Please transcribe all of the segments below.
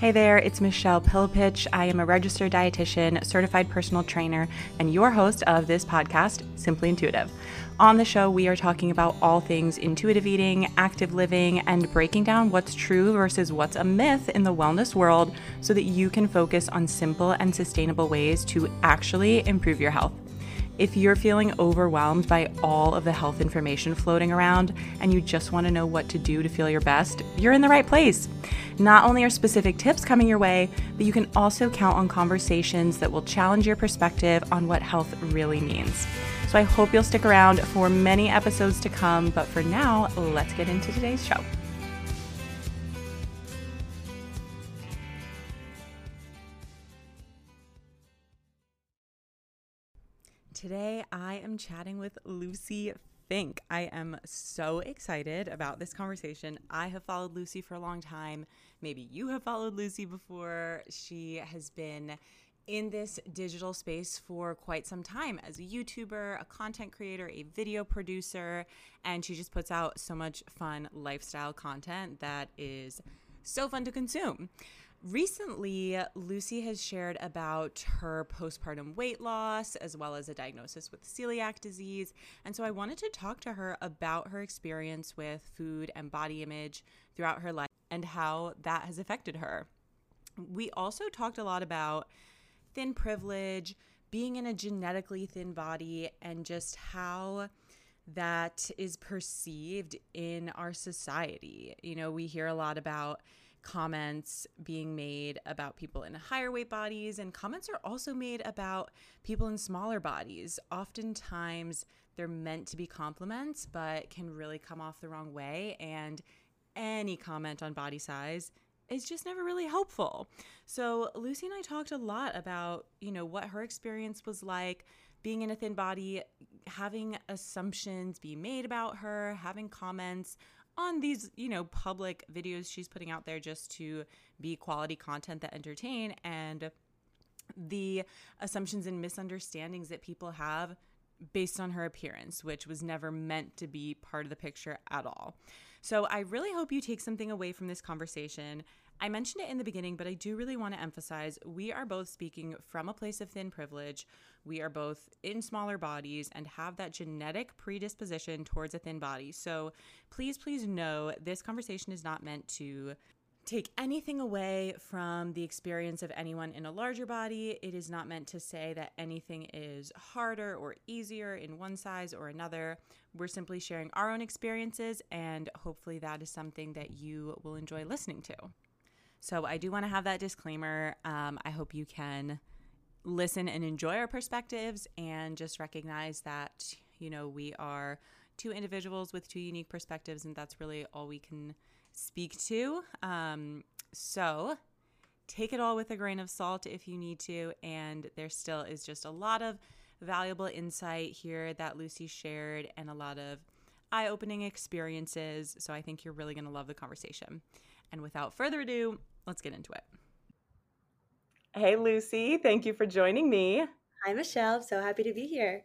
Hey there, it's Michelle Pillepich. I am a registered dietitian, certified personal trainer, and your host of this podcast, Simply Intuitive. On the show, we are talking about all things intuitive eating, active living, and breaking down what's true versus what's a myth in the wellness world so that you can focus on simple and sustainable ways to actually improve your health. If you're feeling overwhelmed by all of the health information floating around and you just want to know what to do to feel your best, you're in the right place. Not only are specific tips coming your way, but you can also count on conversations that will challenge your perspective on what health really means. So I hope you'll stick around for many episodes to come, but for now, let's get into today's show. Today, I am chatting with Lucie Fink. I am so excited about this conversation. I have followed Lucie for a long time. Maybe you have followed Lucie before. She has been in this digital space for quite some time as a YouTuber, a content creator, a video producer, and she just puts out so much fun lifestyle content that is so fun to consume. Recently, Lucie has shared about her postpartum weight loss as well as a diagnosis with celiac disease. And so I wanted to talk to her about her experience with food and body image throughout her life and how that has affected her. We also talked a lot about thin privilege, being in a genetically thin body, and just how that is perceived in our society. You know, we hear a lot about comments being made about people in higher weight bodies, and comments are also made about people in smaller bodies. Oftentimes, they're meant to be compliments, but can really come off the wrong way. And any comment on body size is just never really helpful. So, Lucie and I talked a lot about, you know, what her experience was like being in a thin body, having assumptions be made about her, having comments on these, you know, public videos she's putting out there just to be quality content that entertain and the assumptions and misunderstandings that people have based on her appearance, which was never meant to be part of the picture at all. So I really hope you take something away from this conversation. I mentioned it in the beginning, but I do really want to emphasize we are both speaking from a place of thin privilege. We are both in smaller bodies and have that genetic predisposition towards a thin body. So please, please know this conversation is not meant to take anything away from the experience of anyone in a larger body. It is not meant to say that anything is harder or easier in one size or another. We're simply sharing our own experiences, and hopefully, that is something that you will enjoy listening to. So I do want to have that disclaimer. Um, I hope you can listen and enjoy our perspectives and just recognize that, you know, we are two individuals with two unique perspectives, and that's really all we can speak to. Um, so take it all with a grain of salt if you need to. And there still is just a lot of valuable insight here that Lucie shared and a lot of eye opening experiences. So I think you're really going to love the conversation. And without further ado, let's get into it. Hey, Lucie, thank you for joining me. Hi, Michelle. I'm so happy to be here.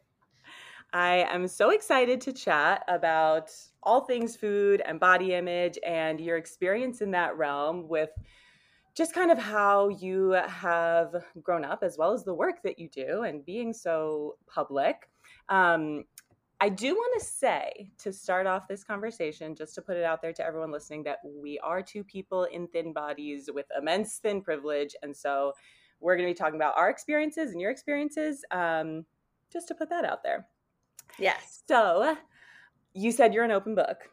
I am so excited to chat about all things food and body image and your experience in that realm with just kind of how you have grown up as well as the work that you do and being so public. Um, I do want to say to start off this conversation, just to put it out there to everyone listening, that we are two people in thin bodies with immense thin privilege. And so we're going to be talking about our experiences and your experiences, um, just to put that out there. Yes. So you said you're an open book.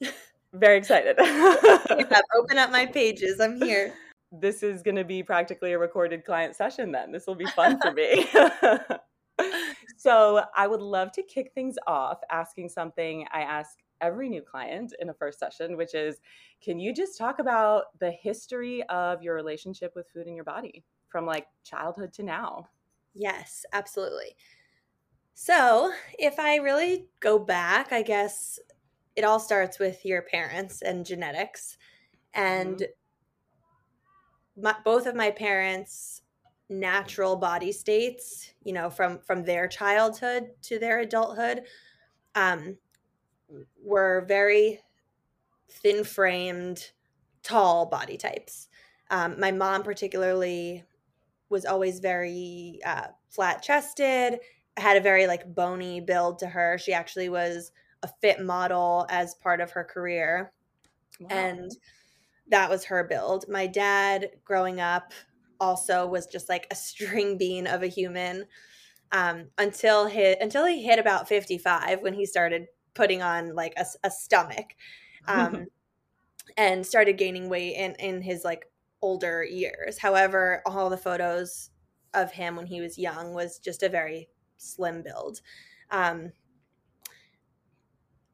Very excited. open up my pages. I'm here. This is going to be practically a recorded client session then. This will be fun for me. so I would love to kick things off asking something I ask every new client in a first session, which is can you just talk about the history of your relationship with food in your body from like childhood to now? Yes, absolutely. So, if I really go back, I guess it all starts with your parents and genetics. And mm-hmm. my, both of my parents natural body states you know from from their childhood to their adulthood um were very thin framed tall body types Um, my mom, particularly, was always very uh, flat chested, had a very like bony build to her. She actually was a fit model as part of her career. Wow. And that was her build. My dad, growing up, also was just like a string bean of a human um, until hit until he hit about 55 when he started putting on like a, a stomach um, and started gaining weight in in his like older years. However, all the photos of him when he was young was just a very slim build. Um,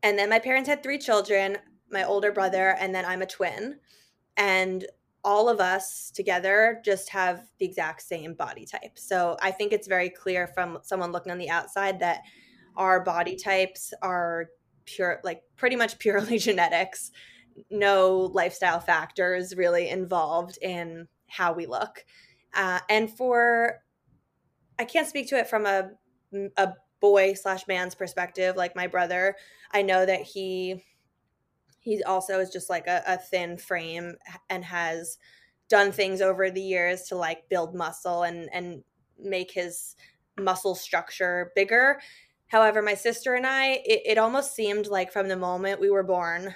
and then my parents had three children my older brother, and then I'm a twin. And all of us together just have the exact same body type. So I think it's very clear from someone looking on the outside that our body types are pure, like pretty much purely genetics. No lifestyle factors really involved in how we look. Uh, and for, I can't speak to it from a, a boy slash man's perspective, like my brother. I know that he he also is just like a, a thin frame and has done things over the years to like build muscle and and make his muscle structure bigger however my sister and i it, it almost seemed like from the moment we were born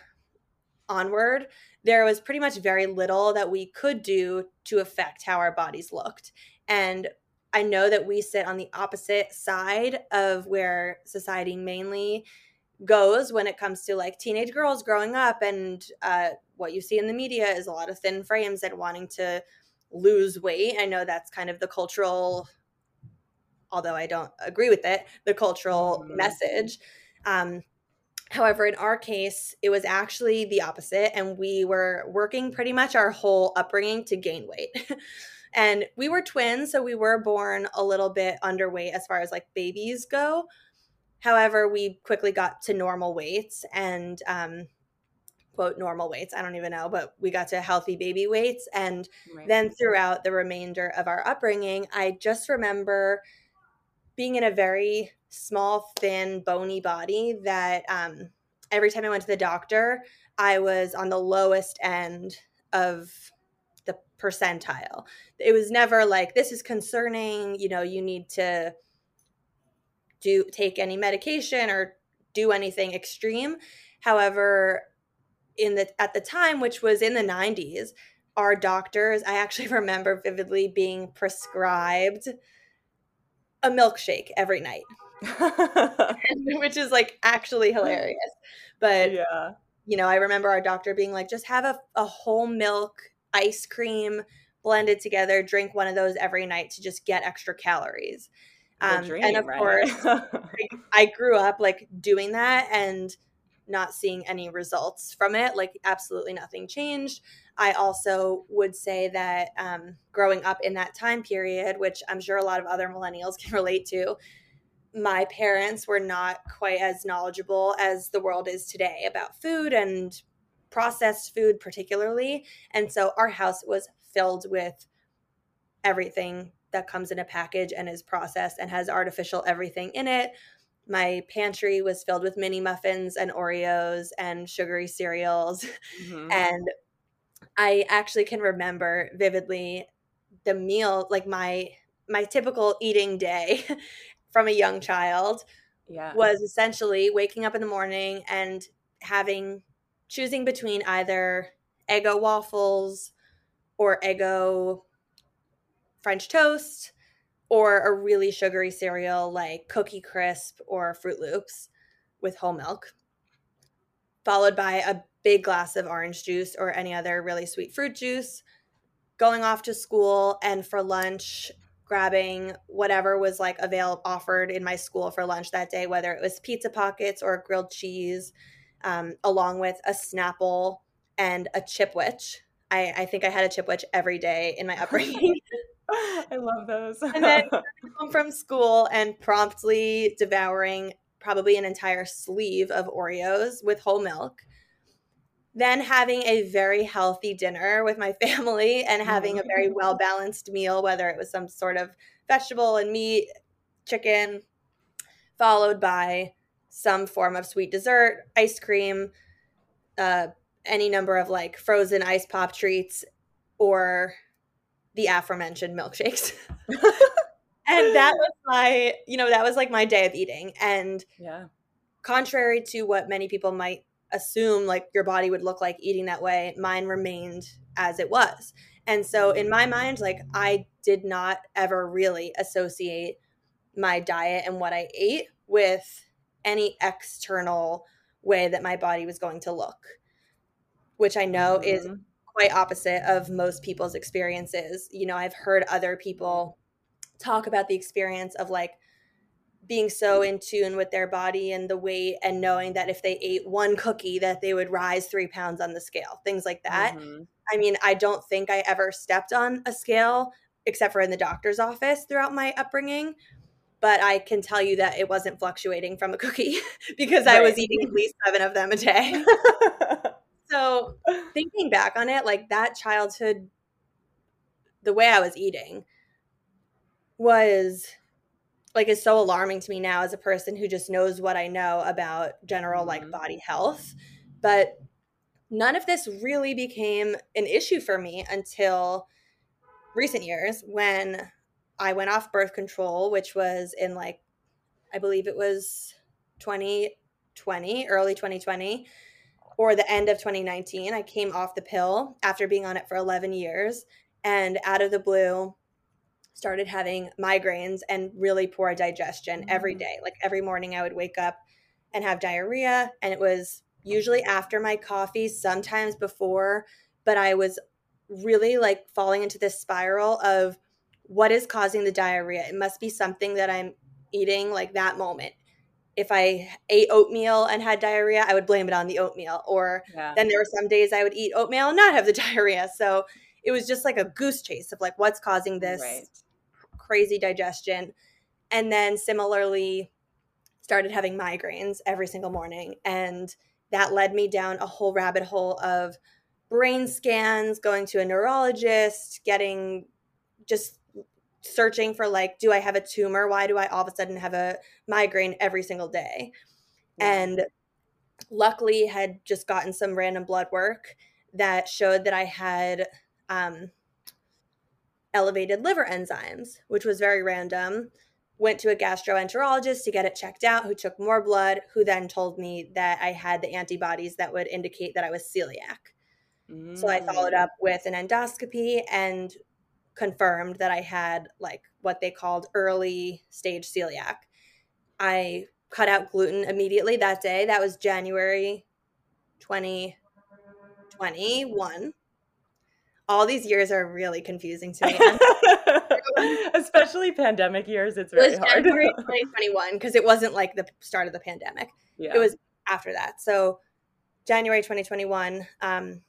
onward there was pretty much very little that we could do to affect how our bodies looked and i know that we sit on the opposite side of where society mainly goes when it comes to like teenage girls growing up and uh, what you see in the media is a lot of thin frames and wanting to lose weight. I know that's kind of the cultural although i don't agree with it the cultural mm-hmm. message. Um, however in our case it was actually the opposite and we were working pretty much our whole upbringing to gain weight and we were twins so we were born a little bit underweight as far as like babies go However, we quickly got to normal weights and um, quote normal weights. I don't even know, but we got to healthy baby weights. And right. then throughout the remainder of our upbringing, I just remember being in a very small, thin, bony body that um, every time I went to the doctor, I was on the lowest end of percentile. It was never like, this is concerning, you know, you need to do take any medication or do anything extreme. However, in the at the time, which was in the 90s, our doctors, I actually remember vividly being prescribed a milkshake every night. which is like actually hilarious. But yeah. You know, I remember our doctor being like, just have a, a whole milk ice cream blended together, drink one of those every night to just get extra calories. Um, dream, and of right? course, I grew up like doing that and not seeing any results from it. Like, absolutely nothing changed. I also would say that um, growing up in that time period, which I'm sure a lot of other millennials can relate to, my parents were not quite as knowledgeable as the world is today about food and processed food, particularly. And so our house was filled with everything that comes in a package and is processed and has artificial everything in it. My pantry was filled with mini muffins and Oreos and sugary cereals. Mm-hmm. And I actually can remember vividly the meal, like my my typical eating day from a young child yeah. was essentially waking up in the morning and having choosing between either Eggo waffles or Eggo French toast or a really sugary cereal like Cookie Crisp or Froot Loops with whole milk, followed by a big glass of orange juice or any other really sweet fruit juice, going off to school, and for lunch, grabbing whatever was like available offered in my school for lunch that day, whether it was pizza pockets or grilled cheese, um, along with a Snapple and a Chipwich. I, I think I had a Chipwich every day in my upbringing. I love those. and then home from school and promptly devouring probably an entire sleeve of Oreos with whole milk. Then having a very healthy dinner with my family and having a very mm-hmm. well balanced meal, whether it was some sort of vegetable and meat, chicken, followed by some form of sweet dessert, ice cream, uh, any number of like frozen ice pop treats, or the aforementioned milkshakes. and that was my, you know, that was like my day of eating. And yeah. contrary to what many people might assume like your body would look like eating that way, mine remained as it was. And so in my mind, like I did not ever really associate my diet and what I ate with any external way that my body was going to look, which I know mm-hmm. is quite opposite of most people's experiences. You know, I've heard other people talk about the experience of like being so in tune with their body and the weight and knowing that if they ate one cookie that they would rise three pounds on the scale things like that mm-hmm. i mean i don't think i ever stepped on a scale except for in the doctor's office throughout my upbringing but i can tell you that it wasn't fluctuating from a cookie because right. i was eating at least seven of them a day so thinking back on it like that childhood the way i was eating was like is so alarming to me now as a person who just knows what I know about general like mm-hmm. body health. But none of this really became an issue for me until recent years when I went off birth control, which was in like I believe it was 2020, early 2020 or the end of 2019. I came off the pill after being on it for 11 years and out of the blue started having migraines and really poor digestion mm-hmm. every mm. Like every morning, I would wake up and have diarrhea, and it was usually after my coffee, sometimes before, but I was really like falling into this spiral of what is causing the diarrhea. It must be something that I'm eating like that moment. If I ate oatmeal and had diarrhea, I would blame it on the oatmeal. Or yeah. then there were some days I would eat oatmeal and not have the diarrhea. So it was just like a goose chase of like what's causing this right crazy digestion. And then similarly, started having migraines every single morning. And that led me down a whole rabbit hole of brain scans, going to a neurologist, getting just searching for like, do I have a tumor? Why do I all of a sudden have a migraine every single day? And luckily had just gotten some random blood work that showed that I had um, elevated liver enzymes, which was very random. Went to a gastroenterologist to get it checked out, who took more blood, who then told me that I had the antibodies that would indicate that I was celiac. Mm. So I followed up with an endoscopy and confirmed that I had like what they called early stage celiac. I cut out gluten immediately that day. That was January 2021 all these years are really confusing to me. Especially pandemic years, it's very it hard. January 2021 because it wasn't like the start of the pandemic. Yeah. It was after that. So January 2021, um,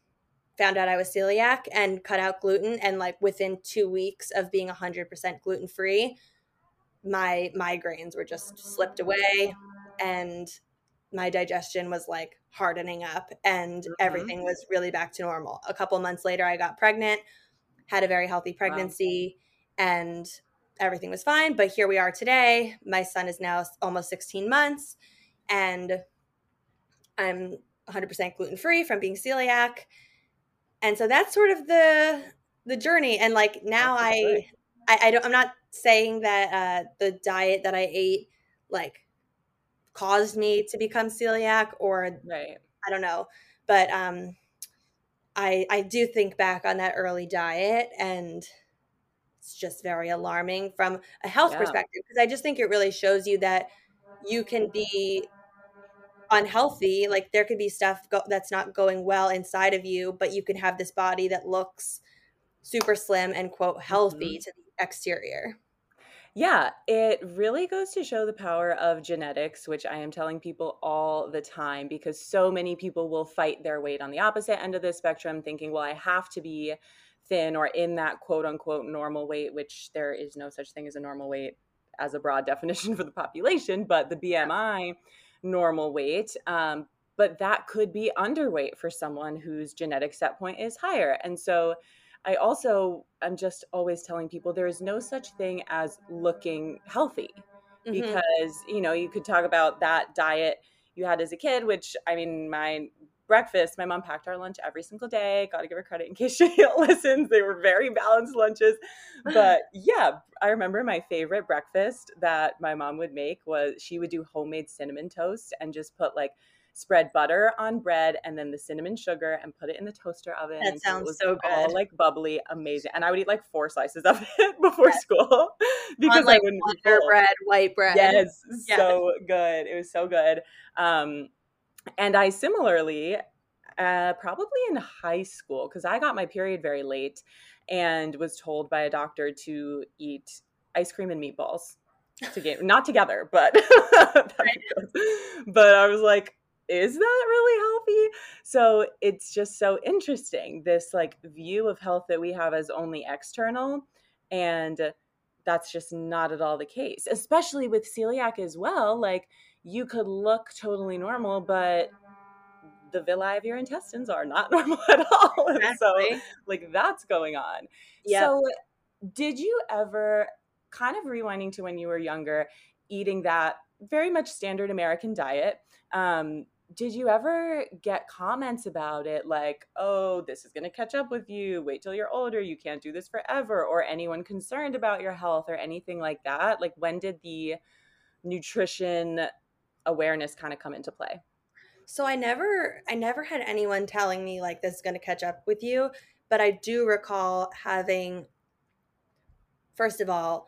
found out I was celiac and cut out gluten. And like within two weeks of being 100% gluten free, my migraines were just slipped away and my digestion was like hardening up and mm-hmm. everything was really back to normal. A couple months later, I got pregnant, had a very healthy pregnancy, wow. and everything was fine. But here we are today. My son is now almost 16 months, and I'm 100% gluten free from being celiac. And so that's sort of the the journey. And like now, I, I I don't. I'm not saying that uh, the diet that I ate like caused me to become celiac or right. I don't know. But um I I do think back on that early diet and it's just very alarming from a health yeah. perspective because I just think it really shows you that you can be unhealthy like there could be stuff go- that's not going well inside of you but you can have this body that looks super slim and quote healthy mm-hmm. to the exterior yeah, it really goes to show the power of genetics, which I am telling people all the time because so many people will fight their weight on the opposite end of the spectrum, thinking, well, I have to be thin or in that quote unquote normal weight, which there is no such thing as a normal weight as a broad definition for the population, but the BMI normal weight. Um, but that could be underweight for someone whose genetic set point is higher. And so I also am just always telling people there is no such thing as looking healthy mm-hmm. because, you know, you could talk about that diet you had as a kid, which I mean, my breakfast, my mom packed our lunch every single day. Got to give her credit in case she listens. They were very balanced lunches. But yeah, I remember my favorite breakfast that my mom would make was she would do homemade cinnamon toast and just put like spread butter on bread and then the cinnamon sugar and put it in the toaster oven. That sounds so, good. All like bubbly, amazing. And I would eat like four slices of it before school because on, like, I wouldn't butter bread, white bread. Yes, yes, so good. It was so good. Um, and I similarly, uh, probably in high school, because I got my period very late and was told by a doctor to eat ice cream and meatballs to get not together, but but I was like, is that really healthy? So it's just so interesting this like view of health that we have as only external and that's just not at all the case, especially with celiac as well. Like you could look totally normal, but the villi of your intestines are not normal at all. Exactly. so like that's going on. Yep. So did you ever kind of rewinding to when you were younger, eating that very much standard American diet? Um, did you ever get comments about it like, oh, this is going to catch up with you. Wait till you're older. You can't do this forever. Or anyone concerned about your health or anything like that? Like, when did the nutrition awareness kind of come into play? So I never I never had anyone telling me like this is going to catch up with you, but I do recall having first of all,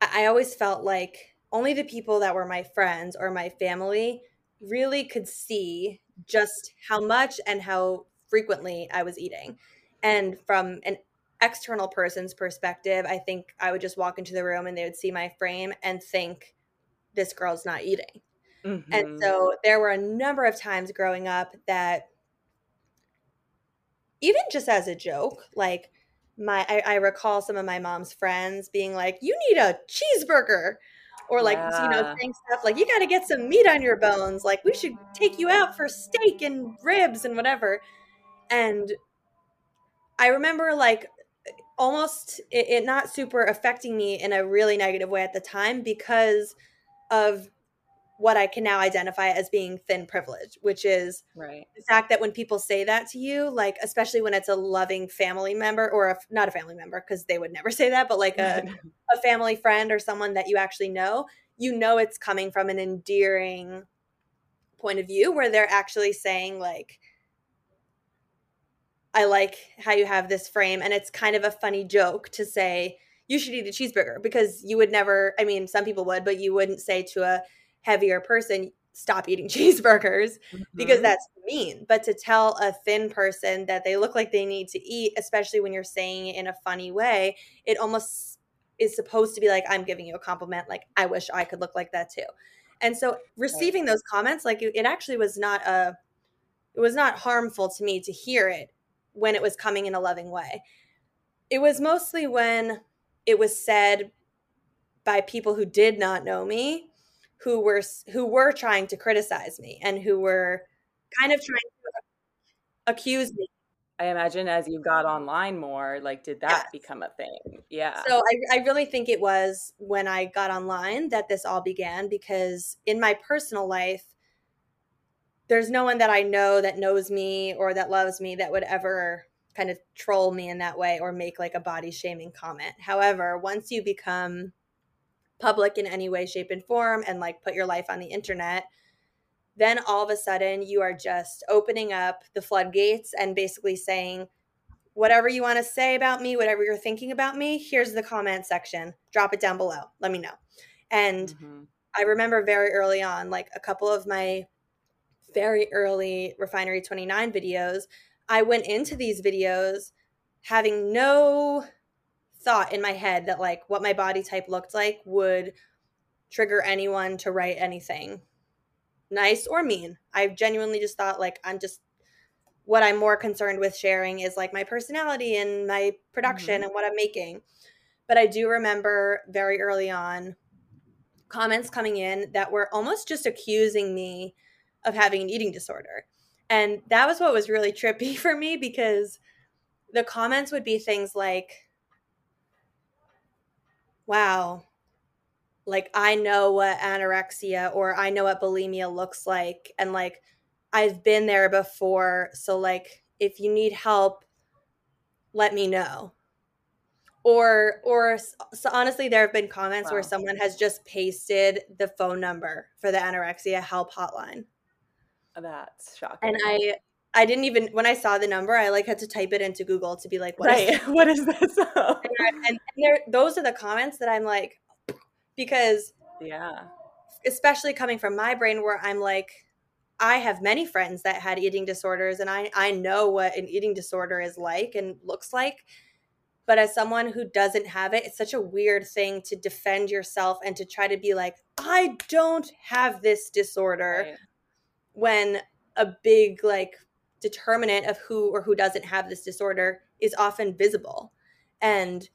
I, always felt like only the people that were my friends or my family really could see just how much and how frequently I was eating. And from an external person's perspective, I think I would just walk into the room and they would see my frame and think this girl's not eating. Mm-hmm. And so there were a number of times growing up that even just as a joke, like my I, I recall some of my mom's friends being like, You need a cheeseburger or like yeah. you know saying stuff like you got to get some meat on your bones like we should take you out for steak and ribs and whatever and i remember like almost it, it, not super affecting me in a really negative way at the time because of what I can now identify as being thin privilege, which is right. the fact that when people say that to you, like especially when it's a loving family member or a, not a family member because they would never say that, but like a, a family friend or someone that you actually know, you know it's coming from an endearing point of view where they're actually saying like I like how you have this frame and it's kind of a funny joke to say you should eat a cheeseburger because you would never I mean some people would but you wouldn't say to a heavier person stop eating cheeseburgers mm-hmm. because that's mean. But to tell a thin person that they look like they need to eat, especially when you're saying it in a funny way, it almost is supposed to be like, I'm giving you a compliment. Like, I wish I could look like that too. And so receiving those comments, like it actually was not a, it was not harmful to me to hear it when it was coming in a loving way. It was mostly when it was said by people who did not know me who were who were trying to criticize me and who were kind of trying to accuse me. I imagine as you got online more, like, did that yes. become a thing? Yeah. So I, I really think it was when I got online that this all began because in my personal life, there's no one that I know that knows me or that loves me that would ever kind of troll me in that way or make like a body shaming comment. However, once you become public in any way, shape, and form and like put your life on the internet, then all of a sudden you are just opening up the floodgates and basically saying, whatever you want to say about me, whatever you're thinking about me, here's the comment section. Drop it down below. Let me know. And mm-hmm. I remember very early on, like a couple of my very early Refinery 29 videos, I went into these videos having no thought in my head that like what my body type looked like would trigger anyone to write anything nice or mean. I genuinely just thought like I'm just what I'm more concerned with sharing is like my personality and my production mm-hmm. and what I'm making. But I do remember very early on comments coming in that were almost just accusing me of having an eating disorder. And that was what was really trippy for me because the comments would be things like wow, like I know what anorexia or I know what bulimia looks like. And like I've been there before. So, like, if you need help, let me know. Or, or so honestly, there have been comments wow. where someone has just pasted the phone number for the anorexia help hotline. That's shocking. And I, I didn't even when I saw the number, I like had to type it into Google to be like, what right, is what is this? and, and, and those are the comments that I'm like, because yeah, especially coming from my brain where I'm like, I have many friends that had eating disorders, and I I know what an eating disorder is like and looks like. But as someone who doesn't have it, it's such a weird thing to defend yourself and to try to be like, I don't have this disorder. Right. When a big like determinant of who or who doesn't have this disorder is often visible. And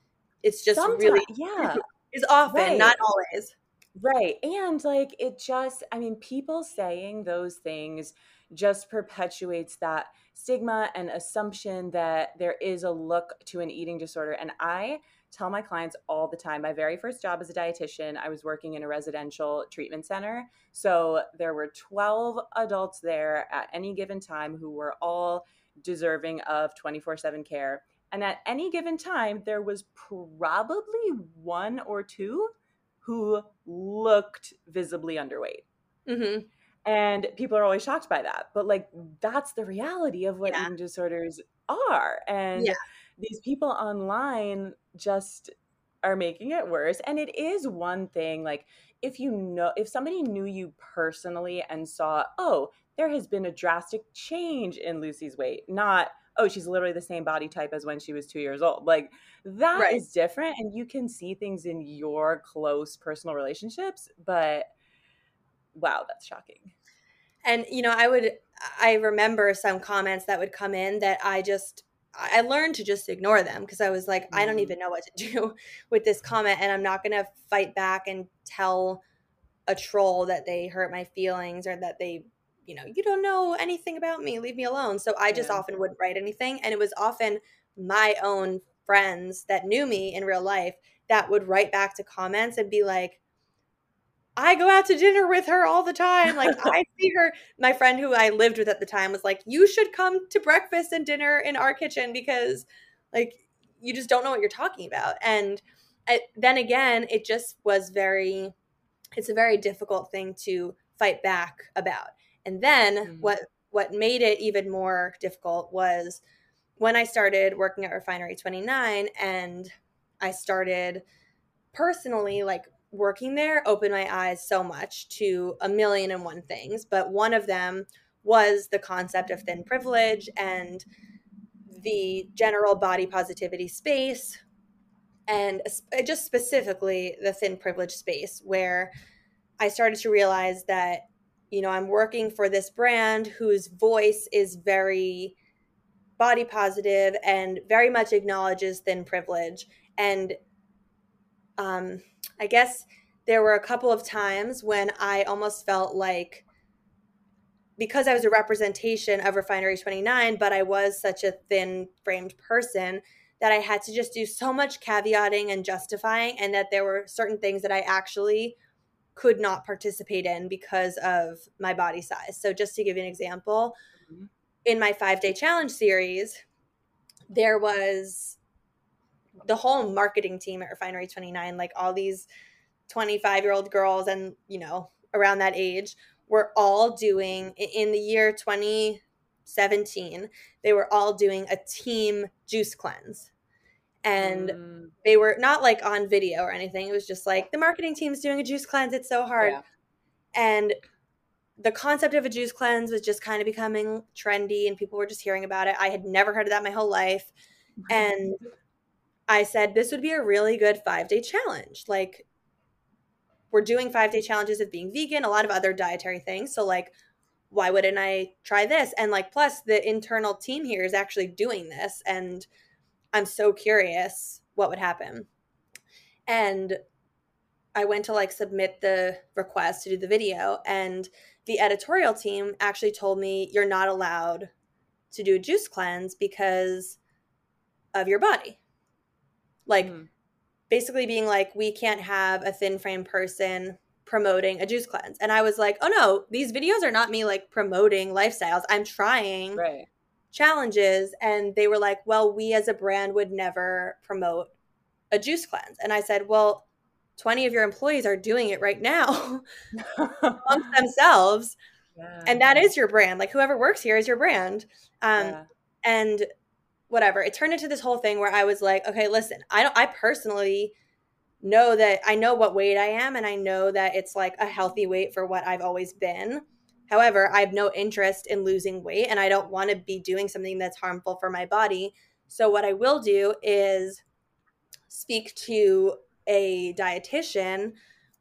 it's just Sometimes, really yeah. is often, right. not always. Right. And like it just, I mean, people saying those things just perpetuates that stigma and assumption that there is a look to an eating disorder. And I tell my clients all the time my very first job as a dietitian, I was working in a residential treatment center. So there were 12 adults there at any given time who were all deserving of 24 7 care. And at any given time, there was probably one or two who looked visibly underweight. Mm-hmm. And people are always shocked by that. But like, that's the reality of what yeah. eating disorders are. And yeah. these people online just are making it worse. And it is one thing, like, if you know, if somebody knew you personally and saw, oh, there has been a drastic change in Lucie's weight, not, oh, she's literally the same body type as when she was two years old. Like that right. is different. And you can see things in your close personal relationships, but wow, that's shocking. And, you know, I would, I remember some comments that would come in that I just, I learned to just ignore them because I was like, mm-hmm. I don't mm-hmm. even know what to do with this comment. And I'm not going to fight back and tell a troll that they hurt my feelings or that they you know, you don't know anything about me, leave me alone. So I just yeah. often wouldn't write anything. And it was often my own friends that knew me in real life that would write back to comments and be like, I go out to dinner with her all the time. Like I see her. My friend who I lived with at the time was like, "You should come to breakfast and dinner in our kitchen because like you just don't know what you're talking about." And I, then again, it just was very it's a very difficult thing to fight back about. And then mm-hmm. what what made it even more difficult was when I started working at Refinery 29 and I started personally like working there opened my eyes so much to a million and one things, but one of them was the concept of thin privilege and the general body positivity space and uh, just specifically the thin privilege space where I started to realize that you know, I'm working for this brand whose voice is very body positive and very much acknowledges thin privilege. And um, I guess there were a couple of times when I almost felt like because I was a representation of Refinery 29, but I was such a thin framed person that I had to just do so much caveating and justifying, and that there were certain things that I actually could not participate in because of my body size. So, just to give you an example, mm-hmm. in my five day challenge series, there was the whole marketing team at Refinery 29, like all these 25 year old girls and, you know, around that age, were all doing in the year 2017, they were all doing a team juice cleanse and mm. they were not like on video or anything. It was just like the marketing team's doing a juice cleanse. It's so hard. Yeah. And the concept of a juice cleanse was just kind of becoming trendy and people were just hearing about it. I had never heard of that my whole life. And I said, this would be a really good five day challenge. Like, we're doing five day challenges of being vegan, a lot of other dietary things. So, like, why wouldn't I try this? And, like, plus the internal team here is actually doing this. And I'm so curious what would happen. And I went to like submit the request to do the video, and the editorial team actually told me you're not allowed to do a juice cleanse because of your body. Like, mm-hmm. basically being like, we can't have a thin frame person promoting a juice cleanse. And I was like, oh no, these videos are not me like promoting lifestyles. I'm trying Right. challenges. And they were like, well, we as a brand would never promote a juice cleanse. And I said, well, 20 of your employees are doing it right now amongst themselves. Yeah. And that is your brand. Like whoever works here is your brand. Um, Yeah. and whatever. It turned into this whole thing where i was like okay listen i don't i personally know that i know what weight i am and i know that it's like a healthy weight for what i've always been. However i have no interest in losing weight and i don't want to be doing something that's harmful for my body. So what i will do is speak to a dietitian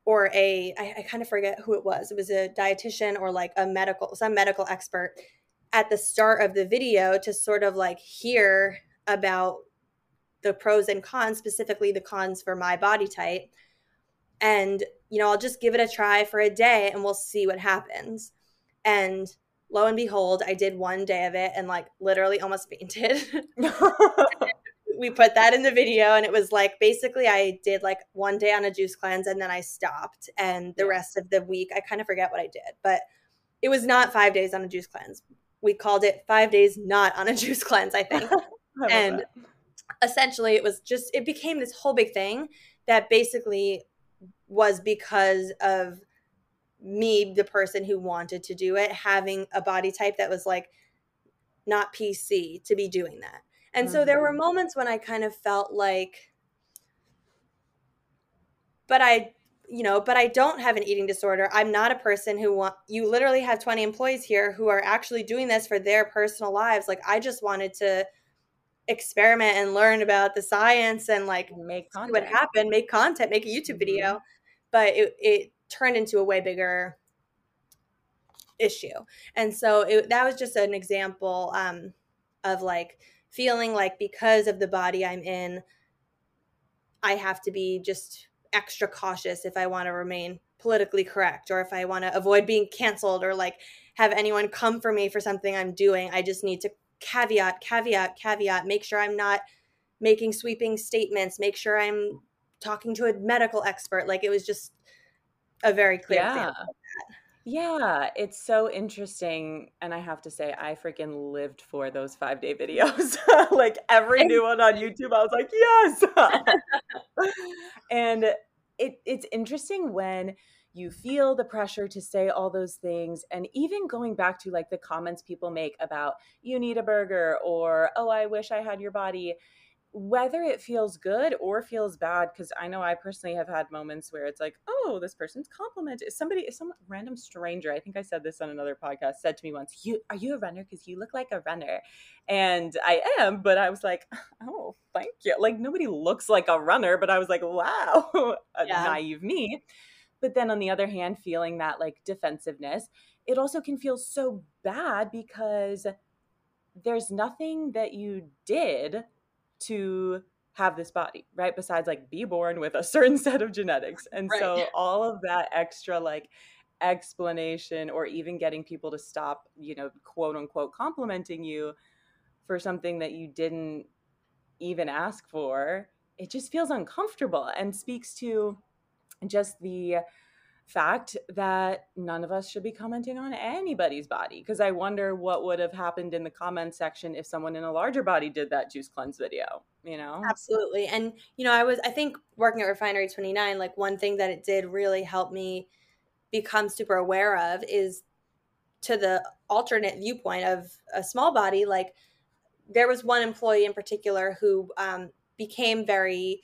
or a I, I kind of forget who it was. It was a dietitian or like a medical some medical expert at the start of the video to sort of like hear about the pros and cons, specifically the cons for my body type. And, you know, I'll just give it a try for a day and we'll see what happens. And lo and behold, I did one day of it and like literally almost fainted. we put that in the video and it was like basically I did like one day on a juice cleanse and then I stopped. And the rest of the week, I kind of forget what I did, but it was not five days on a juice cleanse. We called it five days not on a juice cleanse, I think. I and that. essentially it was just it became this whole big thing that basically was because of me the person who wanted to do it having a body type that was like not pc to be doing that and so there were Mhm. moments when i kind of felt like but i you know but i don't have an eating disorder i'm not a person who want you literally have 20 employees here who are actually doing this for their personal lives like i just wanted to experiment and learn about the science and like make content. what happened, make content, make a YouTube video. But it, it turned into a way bigger issue. And so it, that was just an example um, of like feeling like because of the body I'm in, I have to be just extra cautious if I want to remain politically correct or if I want to avoid being canceled or like have anyone come for me for something I'm doing. I just need to caveat, caveat, caveat, make sure I'm not making sweeping statements, make sure I'm talking to a medical expert. Like it was just a very clear Yeah. Yeah, it's so interesting. And I have to say, I freaking lived for those five day videos. like every new one on YouTube, I was like, yes. and it, it's interesting when you feel the pressure to say all those things. And even going back to like the comments people make about, you need a burger, or, oh, I wish I had your body whether it feels good or feels bad because i know i personally have had moments where it's like oh this person's compliment somebody some random stranger i think i said this on another podcast said to me once you are you a runner? Because you look like a runner. And i am but i was like oh thank you. Like nobody looks like a runner but i was like wow a Yeah. naive me. But then on the other hand feeling that like defensiveness it also can feel so bad because there's nothing that you did to have this body, right? Besides like be born with a certain set of genetics. And Right. so all of that extra like explanation or even getting people to stop, you know, quote unquote complimenting you for something that you didn't even ask for, it just feels uncomfortable and speaks to just the fact that none of us should be commenting on anybody's body because I wonder what would have happened in the comment section if someone in a larger body did that juice cleanse video, you know? Absolutely. And, you know, I was, I think working at Refinery 29, like one thing that it did really help me become super aware of is to the alternate viewpoint of a small body. Like there was one employee in particular who um, became very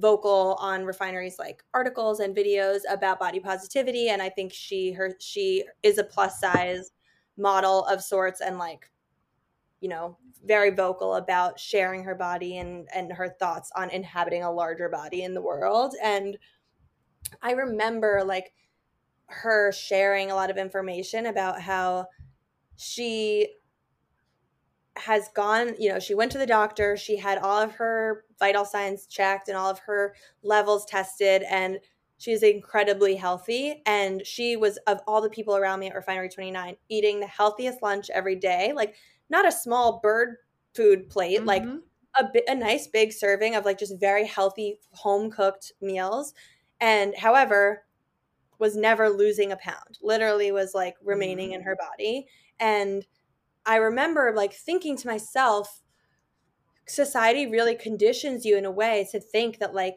vocal on refineries like articles and videos about body positivity and i think she her she is a plus size model of sorts and like you know very vocal about sharing her body and and her thoughts on inhabiting a larger body in the world. And i remember like her sharing a lot of information about how she has gone, you know, she went to the doctor, she had all of her vital signs checked and all of her levels tested, and she's incredibly healthy. And she was, of all the people around me at Refinery 29, eating the healthiest lunch every day. Like, not a small bird food plate, like Mhm. a, bi- a nice big serving of like just very healthy home cooked meals. And however, was never losing a pound. Literally was like remaining in her body. And I remember like thinking to myself, society really conditions you in a way to think that like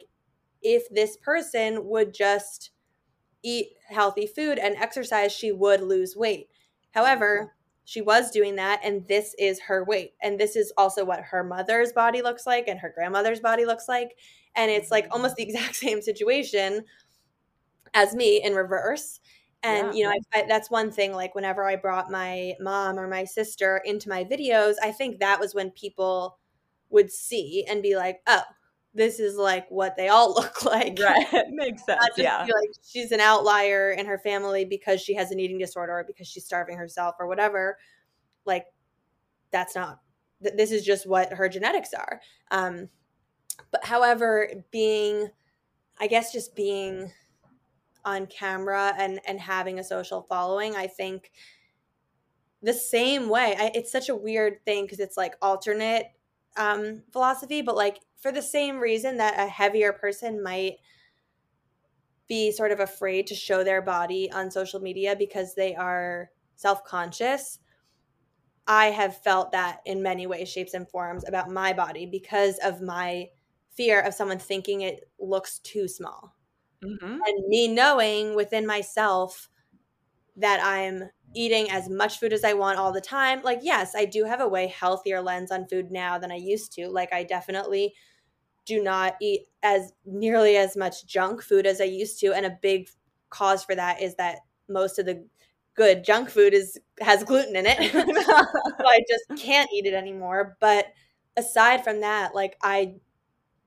if this person would just eat healthy food and exercise, she would lose weight. However, she was doing that and this is her weight and this is also what her mother's body looks like and her grandmother's body looks like and it's like mm-hmm. almost the exact same situation as me in reverse and yeah. you know I, I, that's one thing like whenever i brought my mom or my sister into my videos i think that was when people would see and be like oh this is like what they all look like. Right. Makes sense. yeah. like she's an outlier in her family because she has an eating disorder or because she's starving herself or whatever. Like that's not th- this is just what her genetics are. Um but however, being I guess just being on camera and and having a social following, I think the same way. I, it's such a weird thing because it's like alternate um, philosophy, but like for the same reason that a heavier person might be sort of afraid to show their body on social media because they are self conscious. I have felt that in many ways, shapes, and forms about my body because of my fear of someone thinking it looks too small. Mm-hmm. And me knowing within myself that I'm eating as much food as I want all the time. Like, yes, I do have a way healthier lens on food now than I used to. Like, I definitely do not eat as nearly as much junk food as I used to. And a big cause for that is that most of the good junk food is has gluten in it. so I just can't eat it anymore. But aside from that, like I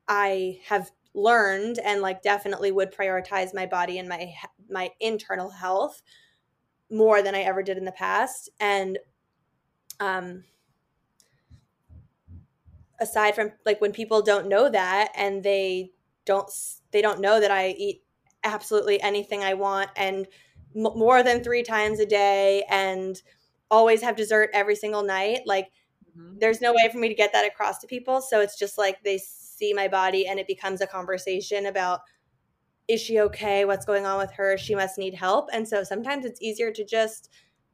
I have learned and like definitely would prioritize my body and my my internal health more than I ever did in the past. And um, aside from like when people don't know that and they don't they don't know that I eat absolutely anything I want and m- more than 3 times a day and always have dessert every single night like mm-hmm. there's no way for me to get that across to people so it's just like they see my body and it becomes a conversation about is she okay? What's going on with her? She must need help. And so sometimes it's easier to just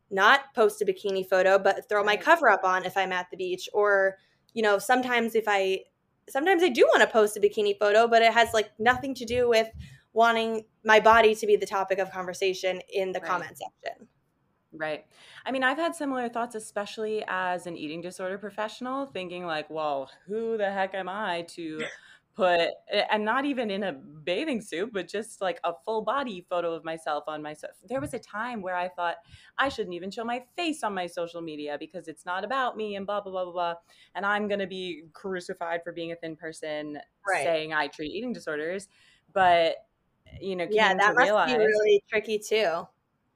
not post a bikini photo, but throw my cover up on if I'm at the beach. Or, you know, sometimes if I, sometimes I do want to post a bikini photo, but it has like nothing to do with wanting my body to be the topic of conversation in the right. comment section. Right. I mean, I've had similar thoughts, especially as an eating disorder professional, thinking like, well, who the heck am I to put and not even in a bathing suit but just like a full body photo of myself on my there was a time where i thought i shouldn't even show my face on my social media because it's not about me and blah blah blah blah blah and i'm going to be crucified for being a thin person right. saying i treat eating disorders but you know yeah that must realize, be really tricky too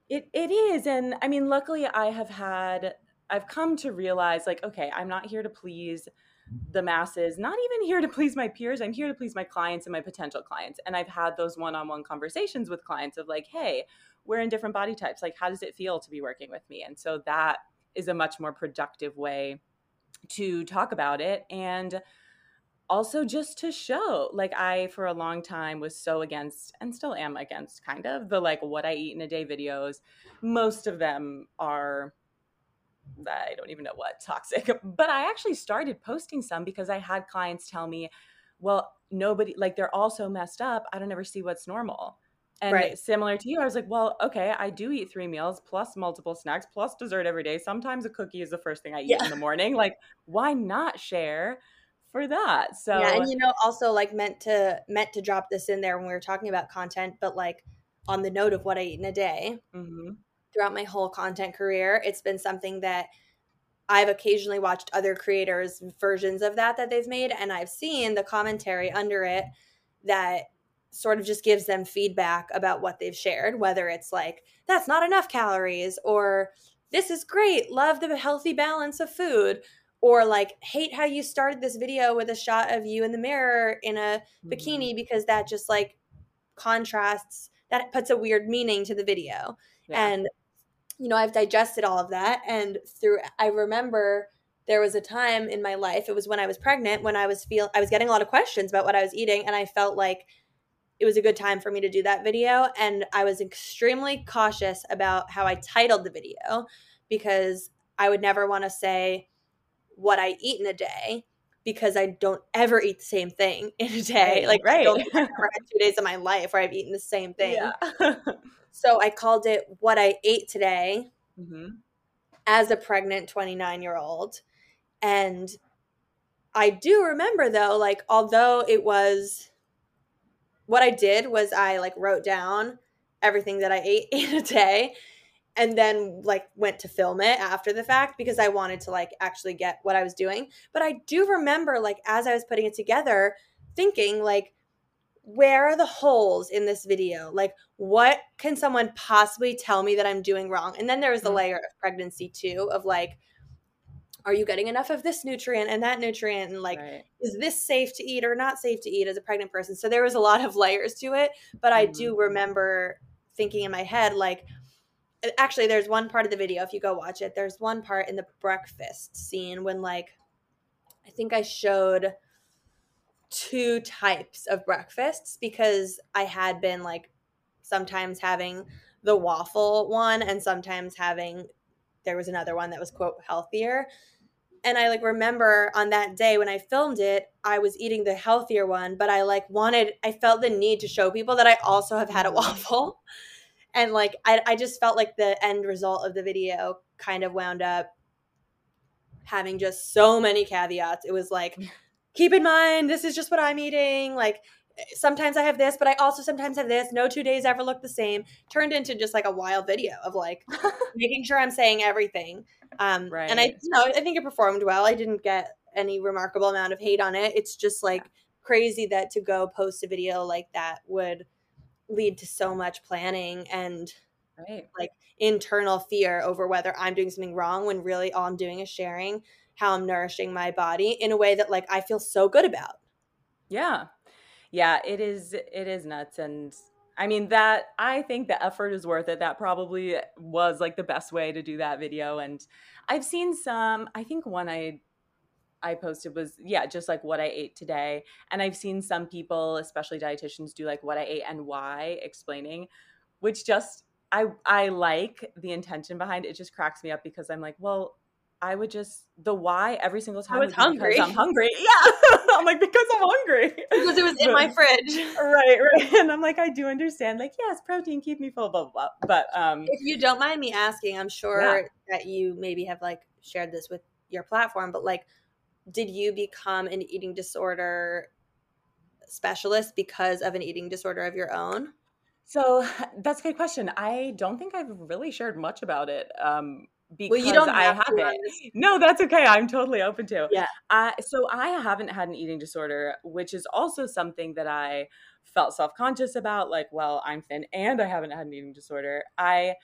it it is and i mean luckily i have had i've come to realize like okay i'm not here to please the masses, not even here to please my peers. I'm here to please my clients and my potential clients. And I've had those one on one conversations with clients of like, hey, we're in different body types. Like, how does it feel to be working with me? And so that is a much more productive way to talk about it. And also just to show like i for a long time was so against and still am against kind of the like what i eat in a day videos most of them are I don't even know what toxic, but I actually started posting some because I had clients tell me, well, nobody, like they're all so messed up. I don't ever see what's normal. And right. similar to you, I was like, well, okay, I do eat three meals plus multiple snacks plus dessert every day. Sometimes a cookie is the first thing I eat yeah. in the morning. Like, why not share for that? So yeah, and you know, also like meant to meant to drop this in there when we were talking about content, but like on the note of what I eat in a day. Mm-hmm throughout my whole content career. It's been something that I've occasionally watched other creators' versions of that that they've made, and I've seen the commentary under it that sort of just gives them feedback about what they've shared, whether it's like, that's not enough calories, or this is great, love the healthy balance of food, or like, hate how you started this video with a shot of you in the mirror in a mm-hmm. bikini because that just like contrasts, that puts a weird meaning to the video. Yeah. And you know, I've digested all of that. And through, I remember there was a time in my life, it was when I was pregnant, when I was feel, I was getting a lot of questions about what I was eating. And I felt like it was a good time for me to do that video. And I was extremely cautious about how I titled the video because I would never want to say what I eat in a day because I don't ever eat the same thing in a day. Like right. I don't I've had two days of my life where I've eaten the same thing. Yeah. So I called it what I ate today hmm as a pregnant 29 year old. And I do remember though, like, although it was what I did was I like wrote down everything that I ate in a day and then like went to film it after the fact because I wanted to like actually get what I was doing. But I do remember like as I was putting it together thinking like where are the holes in this video? Like what can someone possibly tell me that I'm doing wrong? And then there was the Mhm. layer of pregnancy too of like are you getting enough of this nutrient and that nutrient and like right. is this safe to eat or not safe to eat as a pregnant person so there was a lot of layers to it but i do Mhm. remember thinking in my head like actually there's one part of the video if you go watch it there's one part in the breakfast scene when like i think i showed two types of breakfasts because i had been like sometimes having the waffle one and sometimes having there was another one that was quote healthier. And i like remember on that day when i filmed it i was eating the healthier one but i like wanted i felt the need to show people that i also have had a waffle and like I, I just felt like the end result of the video kind of wound up having just so many caveats. It was like keep in mind this is just what i'm eating like sometimes i have this but i also sometimes have this. No two days ever look the same. Turned into just like a wild video of like making sure i'm saying everything um right. and i you know i think it performed well. I didn't get any remarkable amount of hate on it. It's just like crazy that to go post a video like that would lead to so much planning and Right. internal fear over whether i'm doing something wrong when really all i'm doing is sharing how i'm nourishing my body in a way that like i feel so good about Yeah. Yeah, it is it is nuts and I mean that I think the effort is worth it. That probably was like the best way to do that video and I've seen some I think one I I posted was yeah, just like what I ate today. And I've seen some people, especially dietitians do like what I ate and why explaining, which just I I like the intention behind it. It just cracks me up because I'm like, well, I would just the why every single time I was hungry. I'm hungry. Yeah. I'm like because I'm hungry. because it was in my fridge right, right. And I'm like, I do understand. Like, yes, protein keep me full, blah blah. blah. But um, if you don't mind me asking i'm sure that you maybe have like shared this with your platform but like did you become an eating disorder specialist because of an eating disorder of your own so that's a good question. I don't think I've really shared much about it. Um, because well you don't I have to on haven't. No, that's okay. I'm totally open to. Yeah. Uh, so I haven't had an eating disorder, which is also something that I felt self conscious about. Like, well, I'm thin and I haven't had an eating disorder. I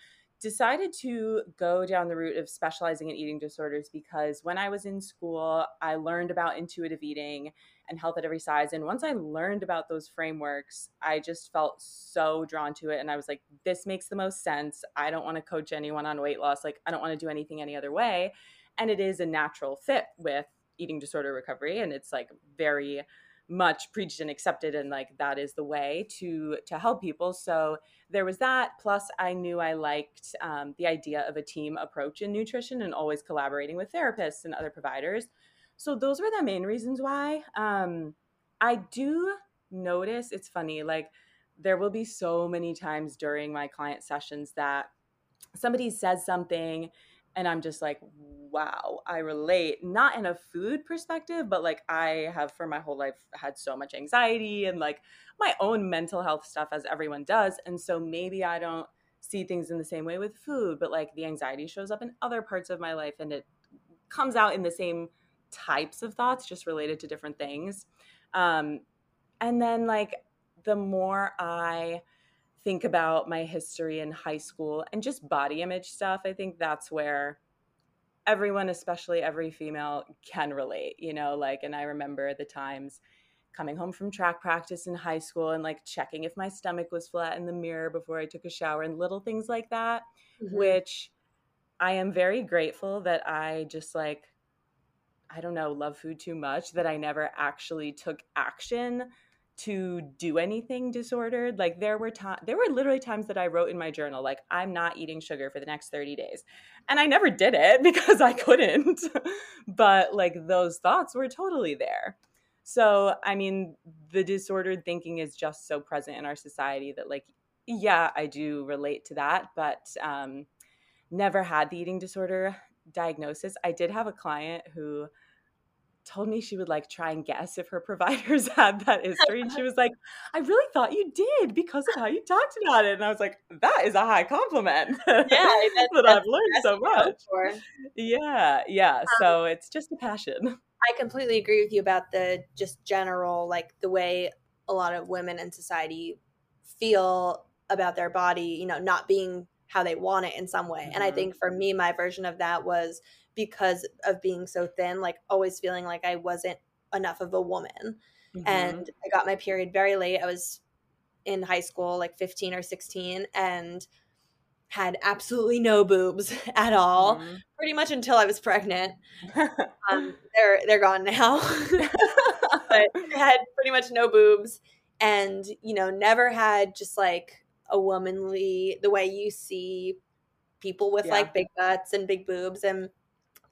decided to go down the route of specializing in eating disorders because when I was in school, I learned about intuitive eating and health at every size. And once I learned about those frameworks, I just felt so drawn to it. And I was like, this makes the most sense. I don't want to coach anyone on weight loss. Like, I don't want to do anything any other way. And it is a natural fit with eating disorder recovery. And it's like very much preached and accepted and like that is the way to to help people. So there was that plus i knew i liked um, the idea of a team approach in nutrition and always collaborating with therapists and other providers. So those were the main reasons why. Um, i do notice it's funny like there will be so many times during my client sessions that somebody says something and i'm just like wow i relate. Not in a food perspective but like i have for my whole life had so much anxiety and like my own mental health stuff as everyone does and so maybe i don't see things in the same way with food but like the anxiety shows up in other parts of my life and it comes out in the same types of thoughts just related to different things. Um and then like the more i think about my history in high school and just body image stuff i think that's where everyone especially every female can relate you know like and i remember the times coming home from track practice in high school and like checking if my stomach was flat in the mirror before i took a shower and little things like that Mhm. which i am very grateful that i just like i don't know love food too much that i never actually took action to do anything disordered. Like there were times, there were literally times that I wrote in my journal, like I'm not eating sugar for the next 30 days. And I never did it because I couldn't. but like those thoughts were totally there. So, I mean, the disordered thinking is just so present in our society that like yeah, I do relate to that, but um never had the eating disorder diagnosis. I did have a client who told me she would like try and guess if her providers had that history. And she was like, I really thought you did because of how you talked about it. And I was like, that is a high compliment. Yeah, that's, that I've learned so much. Yeah, yeah. Um, so it's just a passion. I completely agree with you about the just general, like the way a lot of women in society feel about their body, you know, not being how they want it in some way. Mm-hmm. And I mm-hmm. think for me, my version of that was because of being so thin, like always feeling like I wasn't enough of a woman. Mm-hmm. And I got my period very late. I was in high school, like 15 or 16, and had absolutely no boobs at all, mm-hmm. pretty much until I was pregnant. um, they're they're gone now, but had pretty much no boobs, and you know, never had just like a womanly the way you see people with yeah. like big butts and big boobs and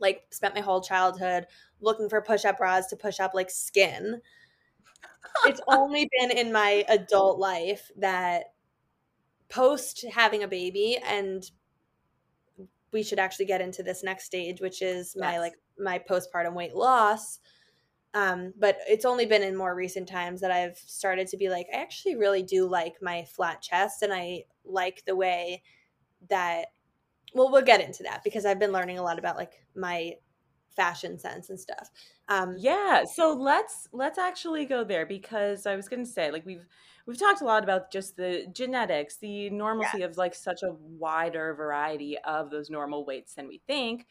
like spent my whole childhood looking for push-up bras to push up like skin. it's only been in my adult life that post having a baby and we should actually get into this next stage which is my like my postpartum weight loss um, but it's only been in more recent times that I've started to be like, I actually really do like my flat chest and I like the way that well we'll get into that because i've been learning a lot about like my fashion sense and stuff um yeah so let's let's actually go there because i was gonna say like we've we've talked a lot about just the genetics the normalcy yeah. of like such a wider variety of those normal weights than we think